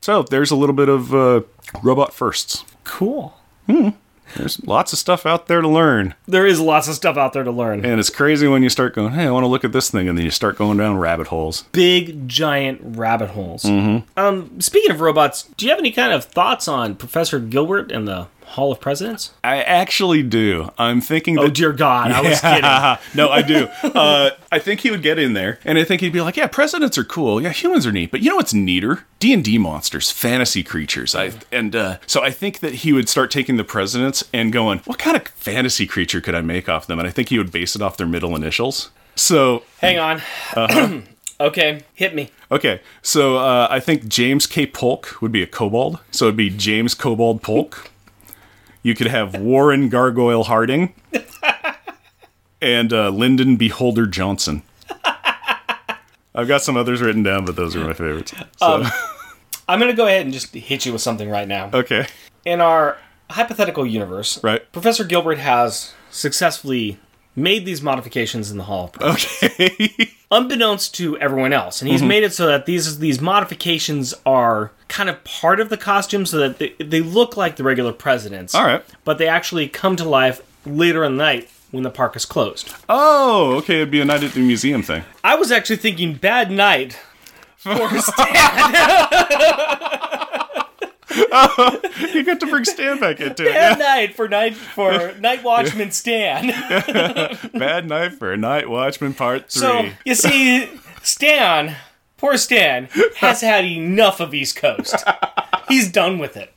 So there's a little bit of uh, robot firsts. Cool. There's lots of stuff out there to learn. There is lots of stuff out there to learn. And it's crazy when you start going, hey, I want to look at this thing, and then you start going down rabbit holes. Big giant rabbit holes. Mm-hmm. Um, speaking of robots, do you have any kind of thoughts on Professor Gilbert and the Hall of Presidents? I actually do. I'm thinking that. Oh dear God, I was kidding. no, I do. Uh, I think he would get in there, and I think he'd be like, "Yeah, presidents are cool. Yeah, humans are neat, but you know what's neater? D and D monsters, fantasy creatures." I and uh, so I think that he would start taking the presidents and going, "What kind of fantasy creature could I make off them?" And I think he would base it off their middle initials. So Hang on. Uh-huh. okay, hit me. okay, so uh, I think James K. Polk would be a kobold. So it'd be James Kobold Polk. You could have Warren Gargoyle Harding and uh, Lyndon Beholder Johnson. I've got some others written down, but those are my favorites. So, I'm gonna go ahead and just hit you with something right now. okay. In our hypothetical universe, Right. Professor Gilbert has successfully made these modifications in the Hall of Presidents. Okay. unbeknownst to everyone else. And he's Mm-hmm. made it so that these these modifications are kind of part of the costume so that they, they look like the regular presidents. All right. But they actually come to life later in the night when the park is closed. Oh, okay, it'd be a night at the museum thing. I was actually thinking bad night for Stan. You got to bring Stan back into it. bad night for night for Night Watchman Stan. Bad night for Night Watchman Part 3. So you see, Stan, poor Stan, has had enough of East Coast. He's done with it.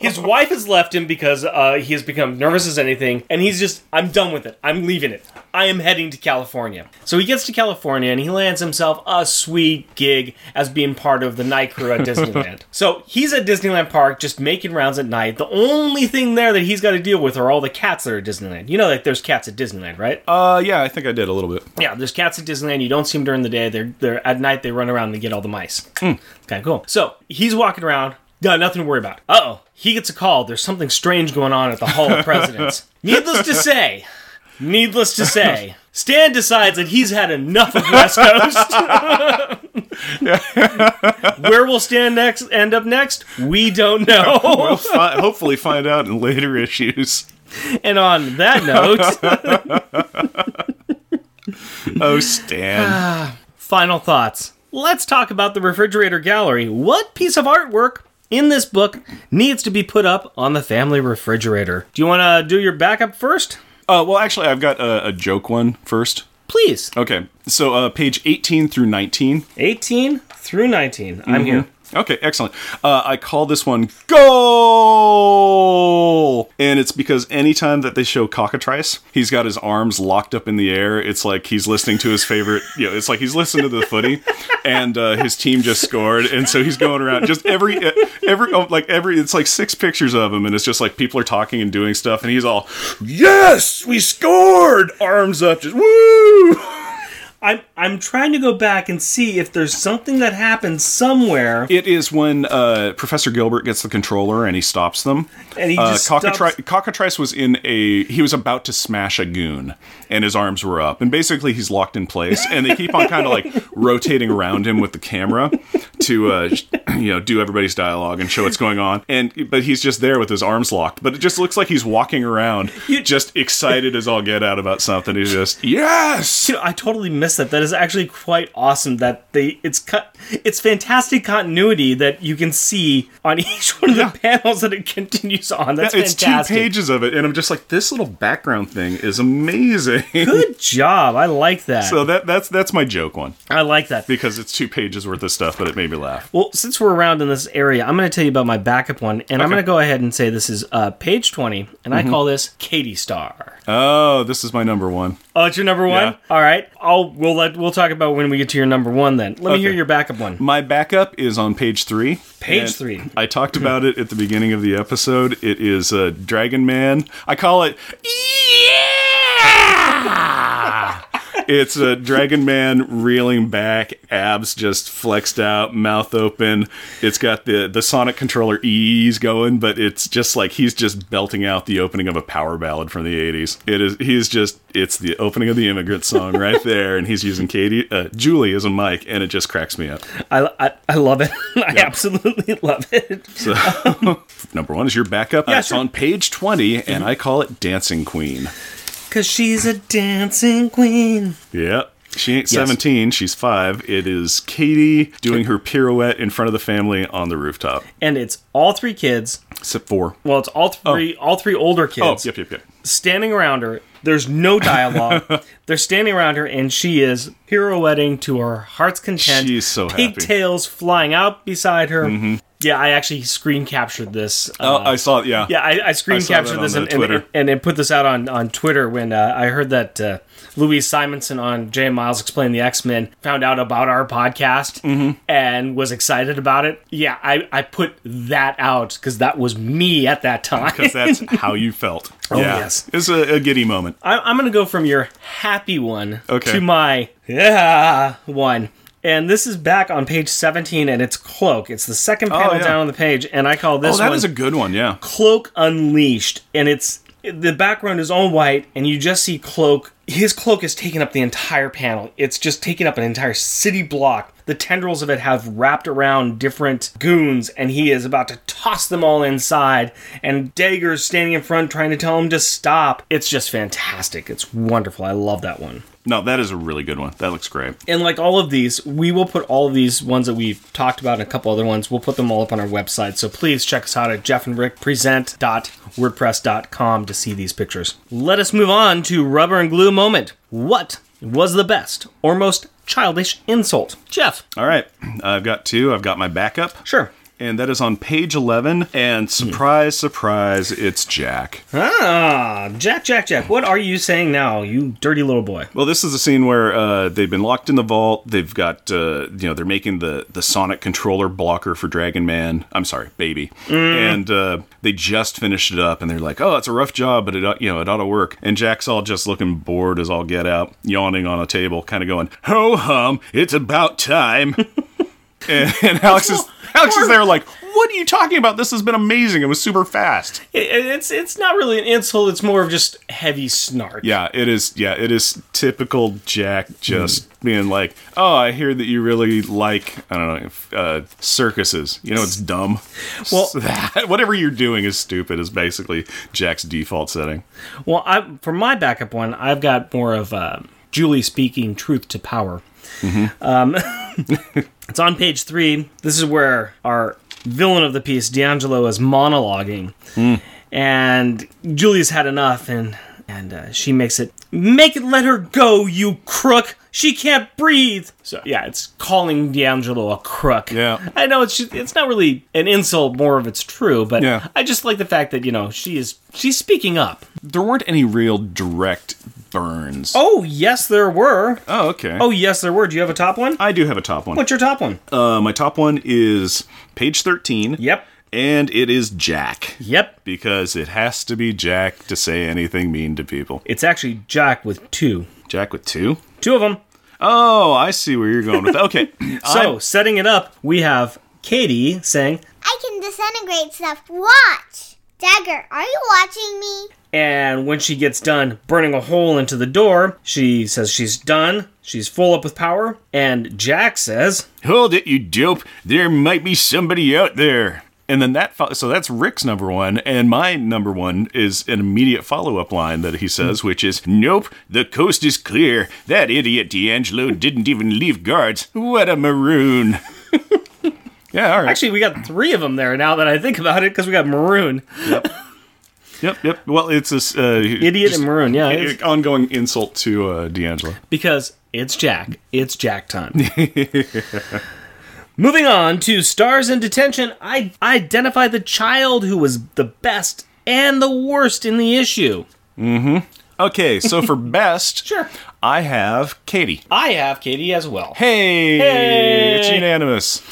His wife has left him because uh, he has become nervous as anything, and he's just, I'm done with it. I'm leaving it. I am heading to California. So he gets to California and he lands himself a sweet gig as being part of the night crew at Disneyland. so he's at Disneyland Park just making rounds at night. The only thing there that he's got to deal with are all the cats that are at Disneyland. You know that there's cats at Disneyland, right? uh, yeah, I think I did a little bit. Yeah, there's cats at Disneyland. You don't see them during the day. They're they're at night. They run around and they get all the mice. Kind of cool. So he's walking around. Got nothing to worry about. Uh oh. He gets a call. There's something strange going on at the Hall of Presidents. needless to say, needless to say, Stan decides that he's had enough of West Coast. Where will Stan next end up next? We don't know. We'll fi- hopefully find out in later issues. and on that note, Oh, Stan. final thoughts. Let's talk about the refrigerator gallery. What piece of artwork in this book needs to be put up on the family refrigerator? Do you want to do your backup first? Uh, well, actually, I've got a, a joke one first. Please. Okay, so uh, page 18 through 19. 18 through 19. I'm here. Okay, excellent. Uh, I call this one goal, and it's because anytime that they show cockatrice, he's got his arms locked up in the air. It's like he's listening to his favorite. You know, it's like he's listening to the footy, and uh, his team just scored, and so he's going around just every every oh, like every. It's like six pictures of him, and it's just like people are talking and doing stuff, and he's all, "Yes, we scored!" Arms up, just woo. I'm I'm trying to go back and see if there's something that happens somewhere It is when uh, Professor Gilbert gets the controller and he stops them. and he Uh, just Cockatri- stops. Cockatrice was in a. He was about to smash a goon, and his arms were up, and basically he's locked in place, and they keep on kind of like rotating around him with the camera to, uh, you know, do everybody's dialogue and show what's going on. And but he's just there with his arms locked, but it just looks like he's walking around, just excited as all get out about something. He's just yes. You know, I totally missed that. That is actually quite awesome. That they it's cut. It's fantastic continuity that you can see on each one of the panels that it continues on. That's It's two pages of it, and I'm just like, this little background thing is amazing. Good job. I like that. So that that's that's my joke one I like that. because it's two pages worth of stuff, but it made me laugh. Well, since we're around in this area, I'm going to tell you about my backup one, and I'm going to go ahead and say this is uh, page 20, and Mm-hmm. I call this Katie Star. Oh, this is my number one. Oh, it's your number one. Yeah. All right, I'll we'll let we'll talk about when we get to your number one. Then let me hear your backup one. My backup is on page three. Page three. I talked about it at the beginning of the episode. It is uh, Dragon Man. I call it. Yeah! It's a Dragon Man reeling back, abs just flexed out, mouth open. It's got the the Sonic controller ease going, but it's just like he's just belting out the opening of a power ballad from the '80s. It is. He's just. It's the opening of the Immigrant Song right there, and he's using Katie, uh, Julie as a mic, and it just cracks me up. I, I, I love it. I absolutely love it. So, number one is your backup. Yeah, it's sure. on page 20, and I call it Dancing Queen. Cause she's a dancing queen. Yeah. She ain't 17, she's five. It is Katie doing her pirouette in front of the family on the rooftop. And it's all three kids. Except four. Well, it's all three all three older kids. Oh, kids yep, yep, yep. standing around her. There's no dialogue. They're standing around her, and she is pirouetting to her heart's content. She's so happy. Mm-hmm. Pigtails flying out beside her. Yeah, I actually screen captured this. Oh, uh, I saw it, yeah. Yeah, I, I screen I captured this and, and, and, and put this out on, on Twitter when uh, I heard that uh, Louise Simonson on Jay and Miles Explain the X Men found out about our podcast Mm-hmm. and was excited about it. Yeah, I, I put that out because that was me at that time. Because that's how you felt. Oh, yeah. yes. It's a, a giddy moment. I, I'm going to go from your happy one Okay. to my yeah one. And this is back on page 17, and it's Cloak. It's the second oh, panel Oh, yeah. down on the page, and I call this Oh, that one is a good one, yeah. Cloak Unleashed, and it's the background is all white, and you just see Cloak. His cloak is taking up the entire panel. It's just taking up an entire city block. the tendrils of it have wrapped around different goons, and he is about to toss them all inside. And Dagger's standing in front trying to tell him to stop. It's just fantastic. It's wonderful. I love that one. No, that is a really good one. That looks great. And like all of these, we will put all of these ones that we've talked about and a couple other ones, we'll put them all up on our website. So please check us out at jeffandrickpresent.wordpress.com to see these pictures. Let us move on to rubber and glue moment. What was the best or most childish insult? Jeff. All right, I've got two. I've got my backup. Sure. And that is on page 11. And surprise, surprise, it's Jack. Ah, Jack, Jack, Jack. What are you saying now, you dirty little boy? Well, this is a scene where uh, they've been locked in the vault. They've got, uh, you know, they're making the, the Sonic controller blocker for Dragon Man. I'm sorry, Baby. And uh, they just finished it up, and they're like, "Oh, it's a rough job, but it, you know, it ought to work." And Jack's all just looking bored as all get out, yawning on a table, kind of going, "Ho hum, it's about time." and, and Alex is Alex is there like, "What are you talking about? This has been amazing. It was super fast." It, it's it's not really an insult. It's more of just heavy snark. Yeah, it is. Yeah, it is typical Jack just being like, "Oh, I hear that you really like I don't know uh, circuses. You know, it's dumb. Well- So that, whatever you're doing is stupid. Is basically Jack's default setting. Well, I for my backup one, I've got more of uh, Julie speaking truth to power. Um, it's on page three. This is where our villain of the piece, D'Angelo, is monologuing, and Julia's had enough, and and uh, she makes it make it let her go, you crook. She can't breathe. So yeah, it's calling D'Angelo a crook. Yeah. I know it's just, it's not really an insult, more of it's true, but Yeah. I just like the fact that you know she is she's speaking up. There weren't any real direct burns. Oh yes, there were. Oh, okay. Oh yes, there were. Do you have a top one? I do have a top one. What's your top one? Uh, my top one is page thirteen. Yep. And it is Jack. Yep. Because it has to be Jack to say anything mean to people. It's actually Jack with two. Jack with two? Two of them. Oh, I see where you're going with that. Okay. So I'm- setting it up, we have Katie saying, I can disintegrate stuff. Watch. Dagger, are you watching me? And when she gets done burning a hole into the door, she says she's done. She's full up with power. And Jack says, Hold it, you dope. There might be somebody out there. And then that, fo- so that's Rick's number one. And my number one is an immediate follow up line that he says, hmm. which is, Nope, the coast is clear. That idiot D'Angelo didn't even leave guards. What a maroon. yeah, all right. actually, we got three of them there now that I think about it because we got Maroon. yep, yep. Yep. Well, it's this uh, Idiot and Maroon, yeah. it's- ongoing insult to uh, D'Angelo. because it's Jack. It's Jack time. Moving on to stars in detention, I identify the child who was the best and the worst in the issue. Mm-hmm. Okay, so for best, Sure. I have Katie. I have Katie as well. Hey, Hey! it's unanimous.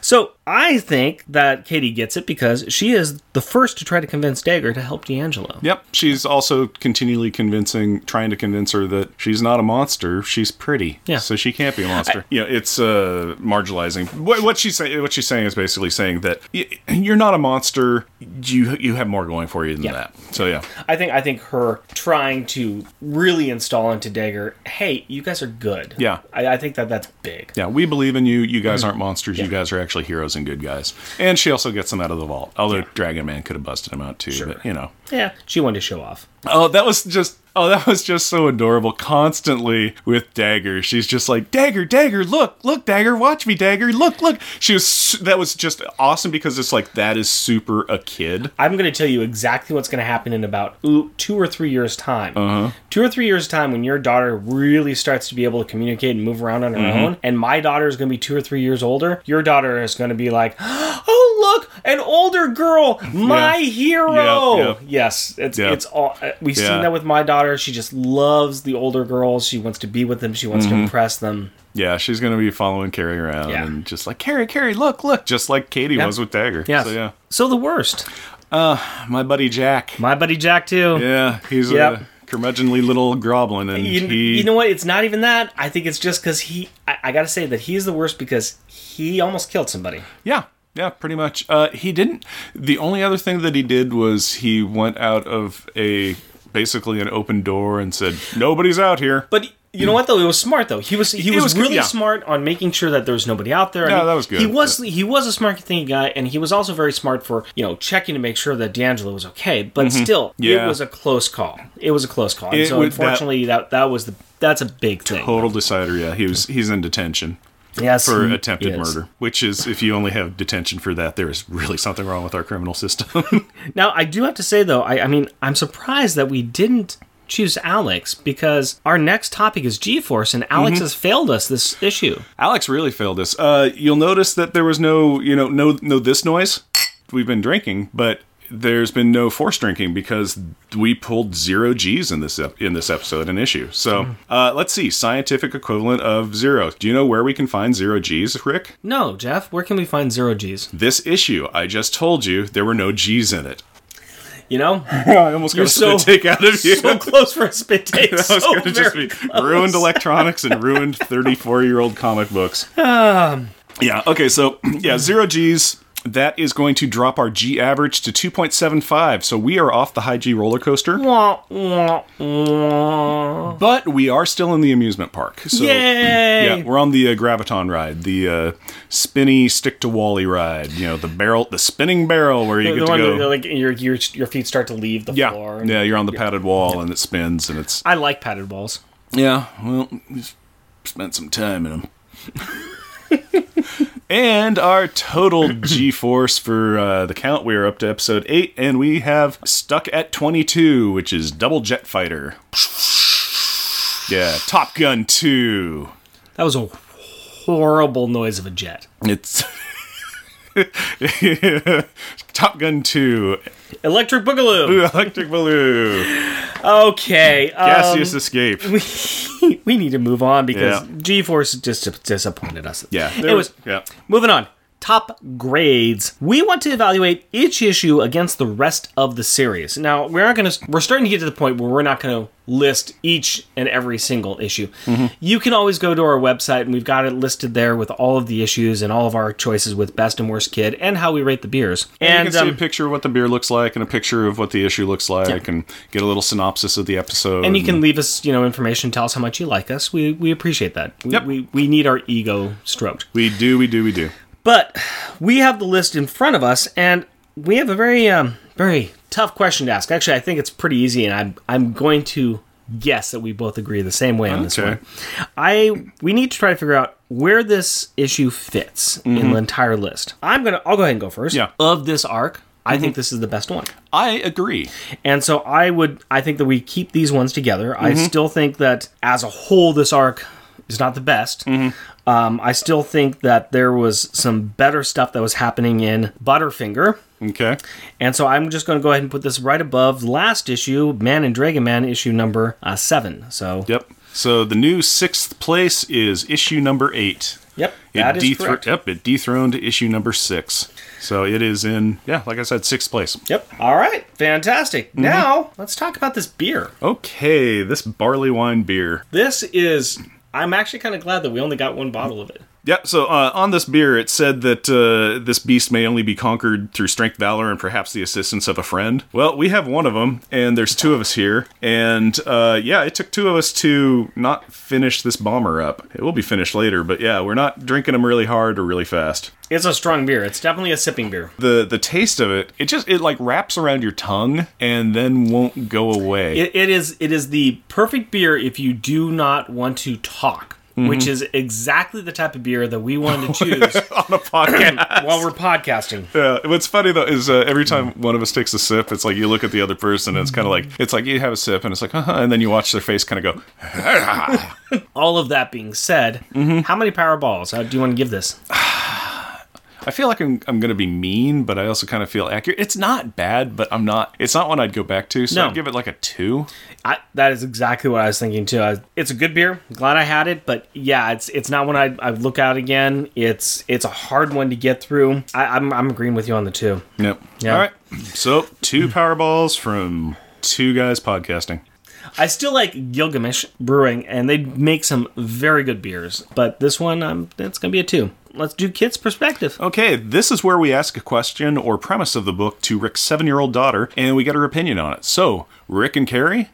So I think that Katie gets it because she is the first to try to convince Dagger to help D'Angelo. Yep, she's also continually convincing, trying to convince her that she's not a monster. She's pretty, Yeah. so she can't be a monster. you know, it's uh, marginalizing. What, what she's saying, what she's saying is basically saying that y- you're not a monster. You you have more going for you than Yeah. that. So yeah, I think I think her trying to really install into Dagger, hey, you guys are good. Yeah. I, I think that that's big. yeah, we believe in you. You guys aren't monsters. You guys are actually heroes and good guys. And she also gets them out of the vault. Although Dragon Man could have busted him out too, but you know. Yeah, she wanted to show off. Oh, that was just oh, that was just so adorable. Constantly with Dagger, she's just like Dagger, Dagger, look, look, Dagger, watch me, Dagger, look, look. She was that was just awesome because it's like that is super a kid. I'm going to tell you exactly what's going to happen in about ooh, two or three years' time. Uh-huh. Two or three years' time, when your daughter really starts to be able to communicate and move around on her Mm-hmm. own, and my daughter is going to be two or three years older, your daughter is going to be like, "Oh, look, an older girl, my Yeah. hero." Yep, yep. Yes, it's Yep. it's all uh, we've Yeah. seen that with my daughter. She just loves the older girls. She wants to be with them. She wants Mm-hmm. to impress them. Yeah, she's gonna be following Carrie around Yeah. and just like Carrie, Carrie, look, look, just like Katie Yeah. was with Dagger. Yes. So yeah, So the worst, Uh, my buddy Jack. my buddy Jack too. Yeah, he's Yep. a curmudgeonly little goblin, and You, he. you know what? It's not even that. I think it's just because he. I, I got to say that he's the worst because he almost killed somebody. Yeah, yeah, pretty much. Uh, he didn't. The only other thing that he did was he went out of a basically an open door and said, "Nobody's out here." But You know what though? It was smart though. He was he was, was good, really yeah. smart on making sure that there was nobody out there. Yeah, that was good. He was he was a smart thinking guy, and he was also very smart for you know checking to make sure that D'Angelo was okay. But still, Mm-hmm. Yeah. it was a close call. It was a close call. And It so was- that- unfortunately, that, that was the that's a big thing. Total decider. Yeah, he was. He's in detention yes, for he attempted is. murder. Which is, if you only have detention for that, there is really something wrong with our criminal system. Now, I do have to say though, I, I mean, I'm surprised that we didn't choose Alex because our next topic is G-force, and Alex Mm-hmm. has failed us this issue. Alex really failed us. Uh, you'll notice that there was no, you know, no, no this noise. We've been drinking, but there's been no forced drinking because we pulled zero G's in this ep- in this episode and issue. So uh, let's see, scientific equivalent of zero. Do you know where we can find zero G's, Rick? No, Jeff, where can we find zero G's? This issue, I just told you there were no G's in it. You know, I almost got a spit so- take out of you. so close for a spit take. That was so going to just be close. ruined electronics and ruined 34 year old comic books. Um. yeah, okay, so yeah, zero G's. That is going to drop our G average to 2.75. So we are off the high G roller coaster, but we are still in the amusement park. So, Yay! Yeah, we're on the uh, Gravitron ride, the uh, spinny stick to Wally ride. You know, the barrel, the spinning barrel where you The get to one go. that, like your, your your feet start to leave the yeah, floor. yeah, you're on the padded wall and it spins and it's I like padded balls. Yeah, well, we spent some time in them. and our total G force for uh, the count, we are up to episode 8, and we have stuck at 22, which is Double Jet Fighter. Yeah, Top Gun 2. That was a horrible noise of a jet. It's. Top Gun 2, Electric Boogaloo. Electric Boogaloo. Okay. Um, Gaseous Escape. we, we need to move on because Yeah. G-Force just disappointed us. Yeah, Anyways, was- yeah. moving on. Top grades. We want to evaluate each issue against the rest of the series. Now, we're not going to. We're starting to get to the point where we're not going to list each and every single issue. Mm-hmm. You can always go to our website, and we've got it listed there with all of the issues and all of our choices with best and worst kid and how we rate the beers. And, you can see um, a picture of what the beer looks like and a picture of what the issue looks like and get a little synopsis of the episode. and you can leave us, you know, information. Tell us how much you like us. We we appreciate that. We, Yep. we we need our ego stroked. We do, we do, we do. But we have the list in front of us, and we have a very um very tough question to ask. Actually, I think it's pretty easy, and I'm I'm going to guess that we both agree the same way on this Okay. one. I we need to try to figure out where this issue fits in mm-hmm. the entire list. I'm gonna I'll go ahead and go first. Yeah. Of this arc, I think mm-hmm. this is the best one. I agree. And so I would I think that we keep these ones together. I mm-hmm. still think that as a whole this arc is not the best. Um, I still think that there was some better stuff that was happening in Butterfinger. Okay. And so I'm just going to go ahead and put this right above last issue, Man and Dragon Man issue number uh, 7. So Yep. So the new sixth place is issue number eight. Yep, It that is dethro- correct. Yep, it dethroned issue number six. So it is in, yeah, like I said, sixth place. Yep. All right. Fantastic. Mm-hmm. Now, let's talk about this beer. Okay, this barley wine beer. This is I'm actually kind of glad that we only got one bottle of it. Yep. So uh, on this beer, it said that uh, this beast may only be conquered through strength, valor, and perhaps the assistance of a friend. Well, we have one of them, and there's two of us here, and uh, yeah, it took two of us to not finish this bomber up. It will be finished later, but yeah, we're not drinking them really hard or really fast. It's a strong beer. It's definitely a sipping beer. The the taste of it, it just it like wraps around your tongue and then won't go away. It, it is it is the perfect beer if you do not want to talk, Mm-hmm. which is exactly the type of beer that we wanted to choose on a podcast. while we're podcasting. Yeah, what's funny though is uh, every time one of us takes a sip, it's like you look at the other person, and it's kind of like it's like you have a sip, and it's like, uh-huh, and then you watch their face kind of go. All of that being said, Mm-hmm. how many power balls uh, do you want to give this? I feel like I'm I'm gonna be mean, but I also kind of feel accurate. It's not bad, but I'm not. It's not one I'd go back to, so No. I'd give it like a two. I, that is exactly what I was thinking too. I, it's a good beer. Glad I had it, but yeah, it's it's not one I I look out again. It's it's a hard one to get through. I, I'm I'm agreeing with you on the two. Yep. Yeah. All right. So two Powerballs from two guys podcasting. I still like Gilgamesh Brewing, and they make some very good beers. But this one, um, it's gonna be a two. Let's do kids' perspective. Okay, this is where we ask a question or premise of the book to Rick's seven year old daughter, and we get her opinion on it. So, Rick and Carrie,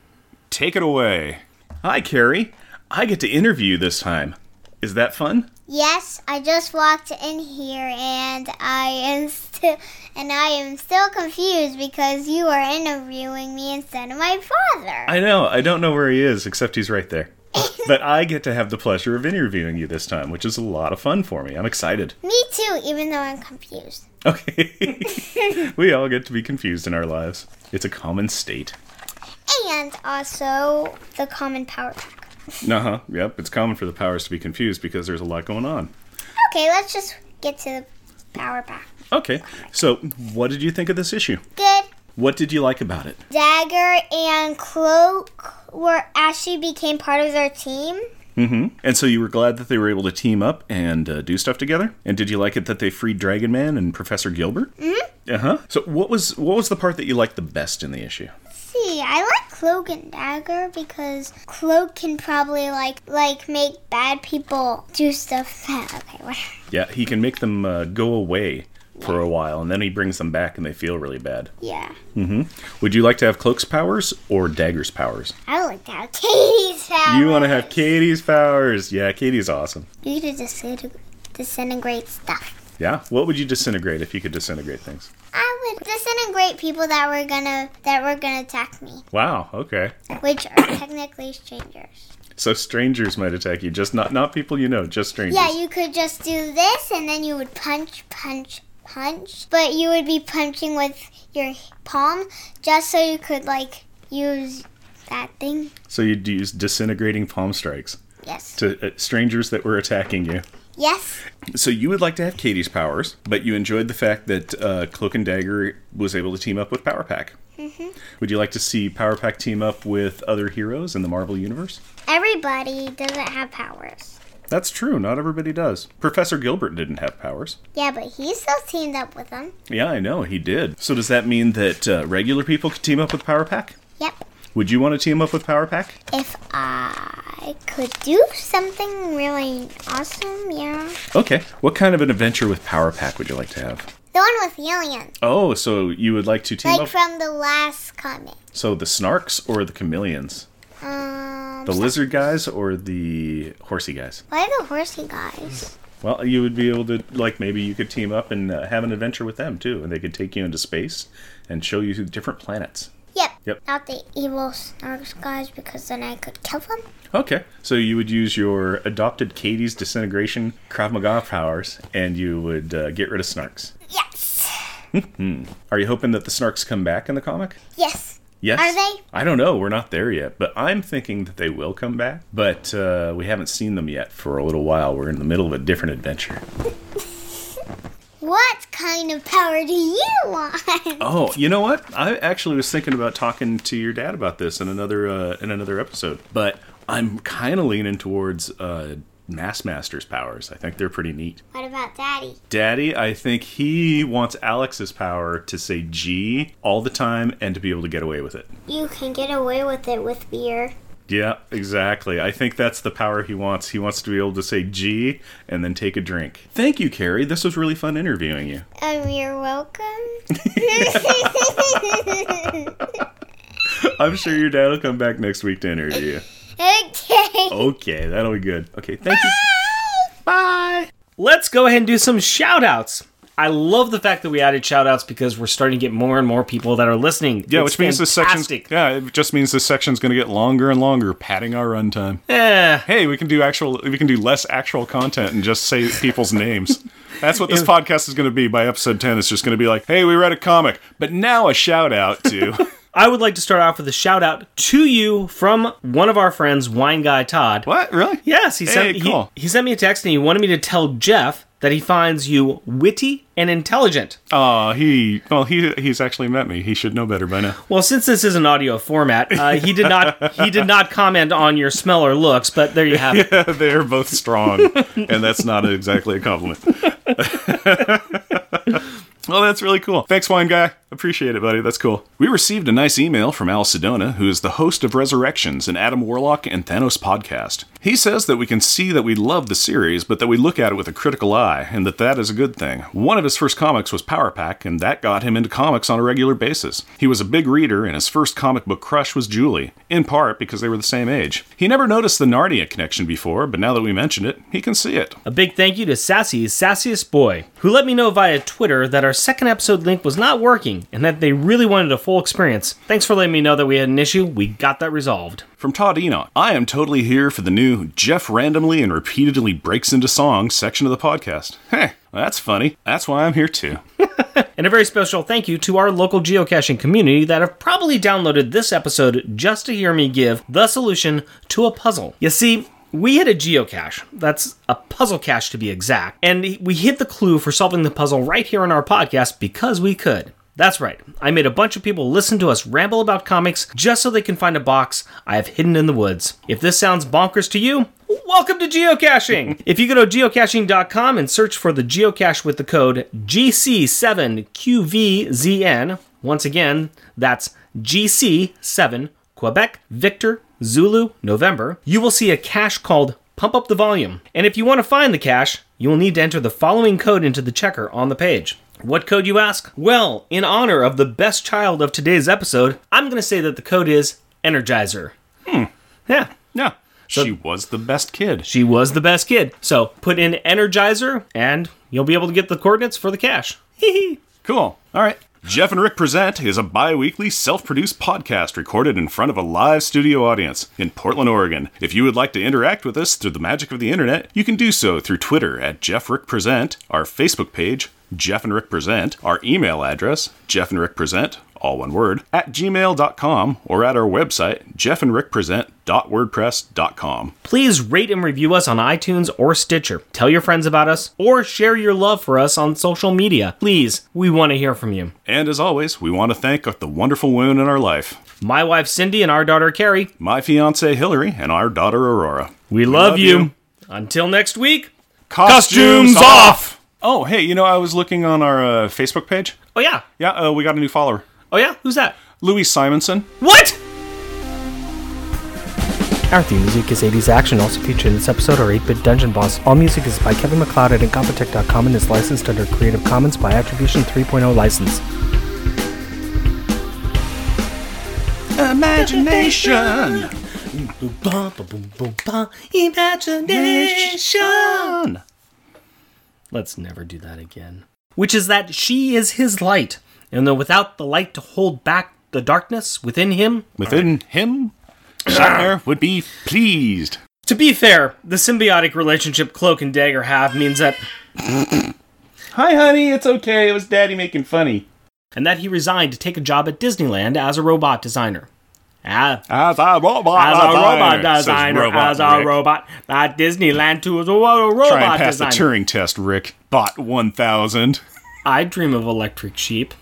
take it away. Hi, Carrie. I get to interview you this time. Is that fun? Yes, I just walked in here and I am still and I am still confused because you are interviewing me instead of my father. I know. I don't know where he is, except he's right there. but I get to have the pleasure of interviewing you this time, which is a lot of fun for me. I'm excited. me too, even though I'm confused. Okay. we all get to be confused in our lives. It's a common state. And also the common power. Uh huh. Yep. It's common for the powers to be confused because there's a lot going on. Okay, let's just get to the power pack. Okay. So, what did you think of this issue? Good. What did you like about it? Dagger and Cloak were actually became part of their team. Mm-hmm. And so you were glad that they were able to team up and uh, do stuff together. And did you like it that they freed Dragon Man and Professor Gilbert? Mm-hmm. Uh huh. So what was what was the part that you liked the best in the issue? See, I like Cloak and Dagger because Cloak can probably like like make bad people do stuff that okay, whatever. Yeah, he can make them uh, go away for a while, and then he brings them back, and they feel really bad. Yeah. Mm-hmm. Would you like to have Cloak's powers or Dagger's powers? I would like to have Katie's powers. You want to have Katie's powers? Yeah, Katie's awesome. You could disintegrate, disintegrate stuff. Yeah. What would you disintegrate if you could disintegrate things? I would disintegrate people that were gonna that were gonna attack me, Wow. Okay. which are technically strangers. So strangers might attack you, just not not people you know, just strangers. Yeah, you could just do this and then you would punch, punch, punch. But you would be punching with your palm just so you could like use that thing. So you'd use disintegrating palm strikes Yes. to uh, strangers that were attacking you. Yes. So you would like to have Katie's powers, but you enjoyed the fact that uh, Cloak and Dagger was able to team up with Power Pack. Mm-hmm. Would you like to see Power Pack team up with other heroes in the Marvel Universe? Everybody doesn't have powers. That's true. Not everybody does. Professor Gilbert didn't have powers. Yeah, but he still teamed up with them. Yeah, I know he did. So does that mean that uh, regular people could team up with Power Pack? Yep. Would you want to team up with Power Pack? If I could do something really awesome, yeah. Okay. What kind of an adventure with Power Pack would you like to have? The one with the aliens. Oh, so you would like to team Like up? from the last comic. so the Snarks or the Chameleons? Um, The lizard guys or the horsey guys? why the horsey guys? Well, you would be able to, like, maybe you could team up and uh, have an adventure with them too, and they could take you into space and show you different planets. Yep. Yep. Not the evil snarks guys because then I could kill them. Okay, so you would use your adopted Katie's disintegration Krav Maga powers, and you would uh, get rid of Snarks. Yes. Are you hoping that the Snarks come back in the comic? Yes. Yes. Are they? I don't know. We're not there yet, but I'm thinking that they will come back. But uh, we haven't seen them yet for a little while. We're in the middle of a different adventure. What kind of power do you want? Oh, you know what? I actually was thinking about talking to your dad about this in another uh, in another episode, but I'm kind of leaning towards uh, Mass Master's powers. I think they're pretty neat. What about Daddy? Daddy, I think he wants Alex's power to say G all the time and to be able to get away with it. You can get away with it with beer. Yeah, exactly. I think that's the power he wants. He wants to be able to say G and then take a drink. Thank you, Carrie. This was really fun interviewing you. Um, you're welcome. I'm sure your dad will come back next week to interview you. okay. Okay, that'll be good. Okay, thank you. Bye. Let's go ahead and do some shout outs. I love the fact that we added shout outs because we're starting to get more and more people that are listening. Yeah, It's which means this section's fantastic. yeah, it just means this section's going to get longer and longer, padding our runtime. Eh, Hey, we can do actual, we can do less actual content and just say people's names. That's what this podcast is going to be by episode ten. It's just going to be like, hey, we read a comic, but now a shout out to. I would like to start off with a shout out to you from one of our friends, Wine Guy Todd. what really? Yes, he sent Hey, cool. he, he sent me a text and he wanted me to tell Jeff that he finds you witty and intelligent. Aw, he well, he he's actually met me. He should know better by now. Well, since this is an audio format, uh, he did not he did not comment on your smell or looks, but there you have it. They're both strong, and that's not exactly a compliment. well, that's really cool. Thanks, wine guy. Appreciate it, buddy. That's cool. We received a nice email from Al Sedona, who is the host of Resurrections, an Adam Warlock and Thanos podcast. He says that we can see that we love the series, but that we look at it with a critical eye, and that that is a good thing. One of his first comics was Power Pack, and that got him into comics on a regular basis. He was a big reader, and his first comic book crush was Julie, in part because they were the same age. He never noticed the Narnia connection before, but now that we mentioned it, he can see it. A big thank you to Sassy's Sassiest Boy, who let me know via Twitter that our second episode link was not working and that they really wanted a full experience. Thanks for letting me know that we had an issue. We got that resolved. From Todd Enoch, I am totally here for the new Jeff randomly and repeatedly breaks into songs section of the podcast. Hey, that's funny. That's why I'm here too. And a very special thank you to our local geocaching community that have probably downloaded this episode just to hear me give the solution to a puzzle. You see, we hit a geocache. That's a puzzle cache to be exact. And we hit the clue for solving the puzzle right here on our podcast because we could. That's right. I made a bunch of people listen to us ramble about comics just so they can find a box I have hidden in the woods. If this sounds bonkers to you, welcome to geocaching. if you go to geocaching.com and search for the geocache with the code GC7QVZN, once again, that's GC7 Quebec Victor Zulu November, you will see a cache called Pump Up the Volume. And if you want to find the cache, you will need to enter the following code into the checker on the page. What code, you ask? Well, in honor of the best child of today's episode, I'm going to say that the code is Energizer. Hmm. Yeah. Yeah, she was the best kid. She was the best kid. So put in Energizer and you'll be able to get the coordinates for the cache. Hee hee. Cool. All right. Jeff and Rick Present is a bi weekly self produced podcast recorded in front of a live studio audience in Portland, Oregon. If you would like to interact with us through the magic of the internet, you can do so through Twitter at Jeff Rick Present, our Facebook page, Jeff and Rick Present, our email address, Jeff and Rick Present, all one word, at gmail.com, or at our website, jeff and rick jeffandrickpresent.wordpress.com. Please rate and review us on iTunes or Stitcher. Tell your friends about us or share your love for us on social media. Please, we want to hear from you. And as always, we want to thank the wonderful women in our life My wife Cindy and our daughter Carrie, my fiance Hillary and our daughter Aurora. we love, love you. you. Until next week. Costumes off! Oh, hey, you know, I was looking on our uh, Facebook page. Oh, yeah. Yeah, uh, we got a new follower. Oh, yeah. Who's that? Louis Simonson. What? Our theme music is 80s Action, also featured in this episode are 8-Bit Dungeon Boss. All music is by Kevin MacLeod at Incompetech.com and is licensed under Creative Commons by Attribution 3.0 license. Imagination! Imagination! Let's never do that again. Which is that she is his light, and though without the light to hold back the darkness within him, Within him, Shatner would be pleased. To be fair, the symbiotic relationship Cloak and Dagger have means that, Hi, honey, it's okay. It was daddy making funny. and that he resigned to take a job at Disneyland as a robot designer. Ah, As a robot as a robot says designer, Robot as a Rick. robot at Disneyland too as a ro- robot Try and pass designer. the Turing test, Rick. Bot 1000. I dream of electric sheep.